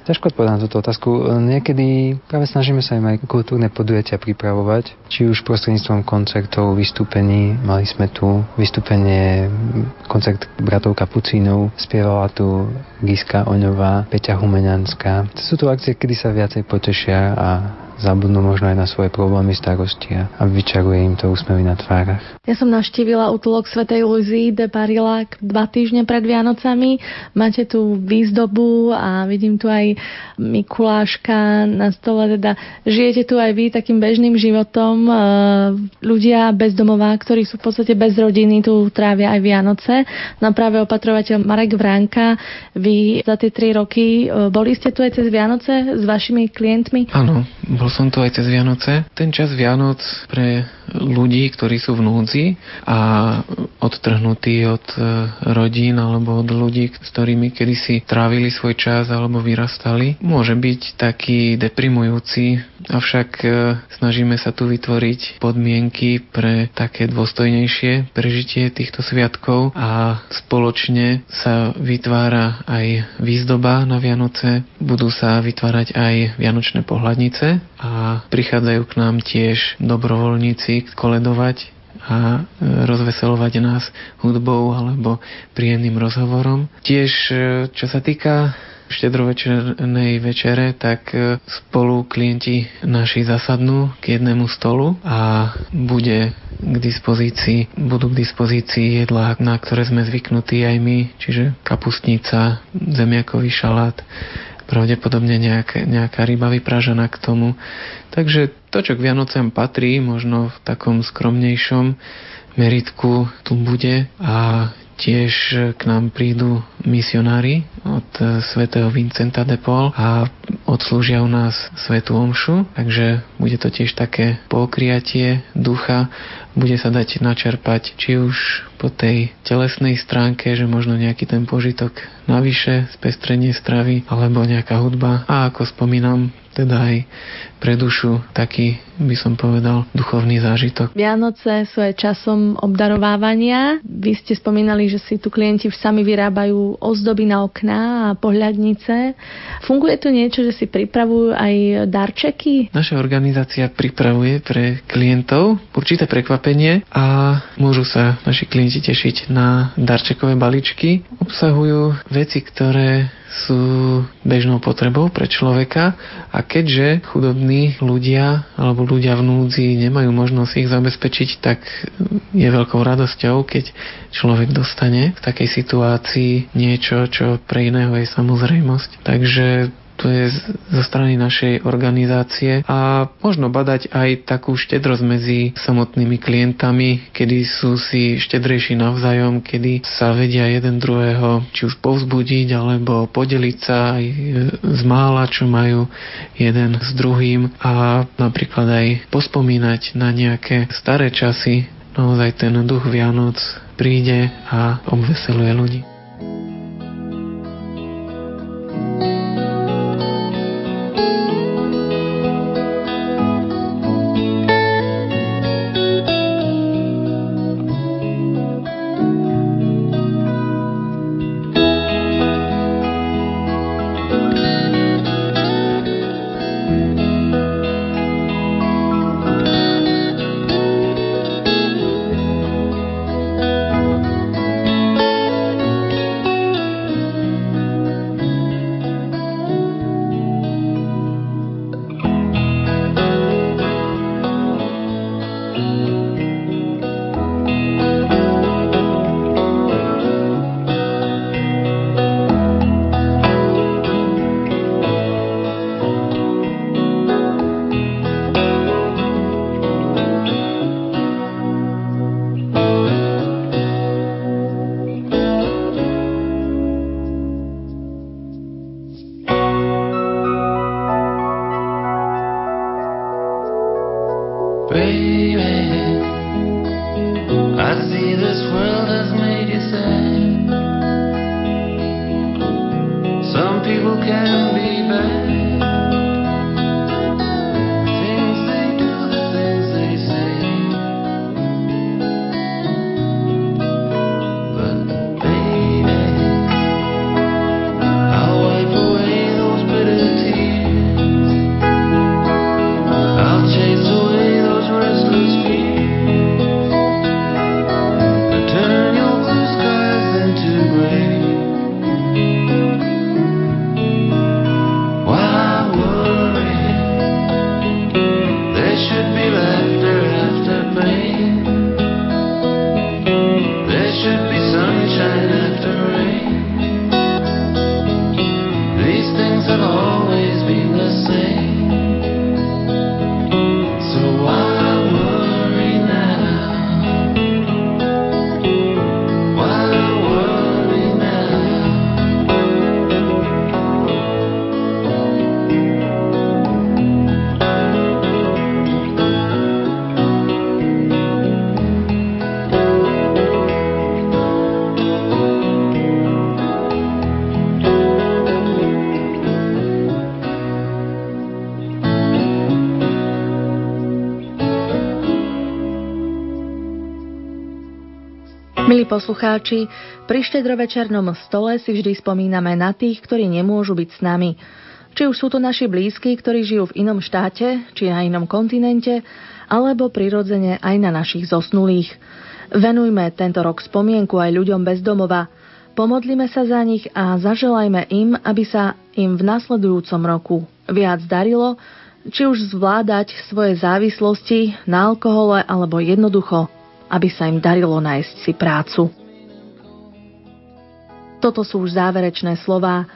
Ťažko odpovedať na túto otázku. Niekedy práve snažíme sa im aj kultúrne podujatia pripravovať, či už prostredníctvom koncertov, vystúpení. Mali sme tu vystúpenie, koncert bratov Kapucínov, spievala tu Giska Oňová, Peťa Humeňanská. Sú to akcie, kedy sa viacej potešia a zabudnú možno aj na svoje problémy, starosti a vyčaruje im to úsmevy na tvárach. Ja som navštívila útulok Svetej Luzii de Barilák dva týždne pred Vianocami. Máte tu výzdobu a vidím tu aj Mikuláška na stole. Teda žijete tu aj vy takým bežným životom. E, ľudia bez domova, ktorí sú v podstate bez rodiny, tu trávia aj Vianoce. No práve opatrovateľ Marek Vránka, vy za tie tri roky e, boli ste tu aj cez Vianoce s vašimi klientmi? Áno, bol som tu aj cez Vianoce. Ten čas Vianoc pre ľudí, ktorí sú v núdzi a odtrhnutí od e, rodín alebo od ľudí, s ktorými kedysi trávili svoj čas alebo vyrastali, môže byť taký deprimujúci, avšak e, snažíme sa tu vytvoriť podmienky pre také dôstojnejšie prežitie týchto sviatkov a spoločne sa vytvára aj výzdoba na Vianoce, budú sa vytvárať aj vianočné pohľadnice a prichádzajú k nám tiež dobrovoľníci koledovať a e, rozveselovať nás hudbou alebo príjemným rozhovorom. Tiež, e, čo sa týka štedrovečernej večere, tak e, spolu klienti naši zasadnú k jednému stolu a bude k dispozícii, budú k dispozícii jedlá, na ktoré sme zvyknutí aj my, čiže kapustnica, zemiakový šalát, pravdepodobne nejaká, nejaká ryba vypražená k tomu. Takže to, čo k Vianocem patrí, možno v takom skromnejšom meritku tu bude. A tiež k nám prídu misionári od svätého Vincenta de Paul a odslúžia u nás svetú omšu, takže bude to tiež také pokriatie ducha, bude sa dať načerpať či už po tej telesnej stránke, že možno nejaký ten požitok navyše, spestrenie stravy alebo nejaká hudba a ako spomínam, teda aj pre dušu taký, by som povedal, duchovný zážitok. Vianoce sú aj časom obdarovávania. Vy ste spomínali, že si tu klienti sami vyrábajú ozdoby na okná a pohľadnice. Funguje tu niečo, že si pripravujú aj darčeky? Naša organizácia pripravuje pre klientov určité prekvapenie a môžu sa naši klienti tešiť na darčekové balíčky. Obsahujú veci, ktoré sú bežnou potrebou pre človeka a keďže chudobní ľudia alebo ľudia v núdzi nemajú možnosť ich zabezpečiť, tak je veľkou radosťou, keď človek dostane v takej situácii niečo, čo pre iného je samozrejmosť. Takže to je zo strany našej organizácie a možno badať aj takú štedrosť medzi samotnými klientami, kedy sú si štedrejší navzájom, kedy sa vedia jeden druhého či už povzbudiť alebo podeliť sa aj z mála, čo majú jeden s druhým a napríklad aj pospomínať na nejaké staré časy. Naozaj ten duch Vianoc príde a obveseluje ľudí. Poslucháči, pri štedrovečernom stole si vždy spomíname na tých, ktorí nemôžu byť s nami. Či už sú to naši blízki, ktorí žijú v inom štáte, či na inom kontinente, alebo prirodzene aj na našich zosnulých. Venujme tento rok spomienku aj ľuďom bez domova. Pomodlime sa za nich a zaželajme im, aby sa im v nasledujúcom roku viac darilo, či už zvládať svoje závislosti na alkohole alebo jednoducho aby sa im darilo nájsť si prácu. Toto sú už záverečné slová.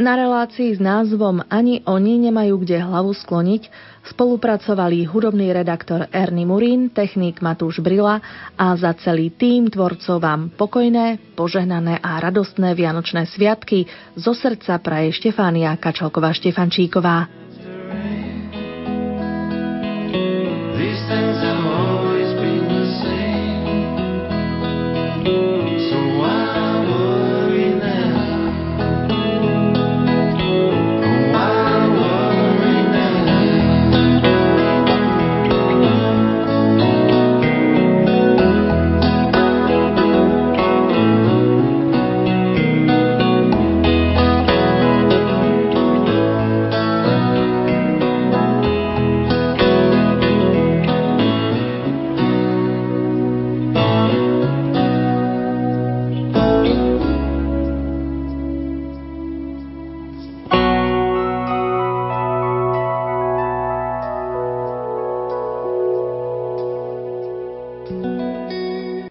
Na relácii s názvom Ani oni nemajú kde hlavu skloniť spolupracovali hudobný redaktor Ernie Murín, technik Matúš Brila a za celý tým tvorcov vám pokojné, požehnané a radostné Vianočné sviatky zo srdca praje Štefánia Kačalková Štefančíková.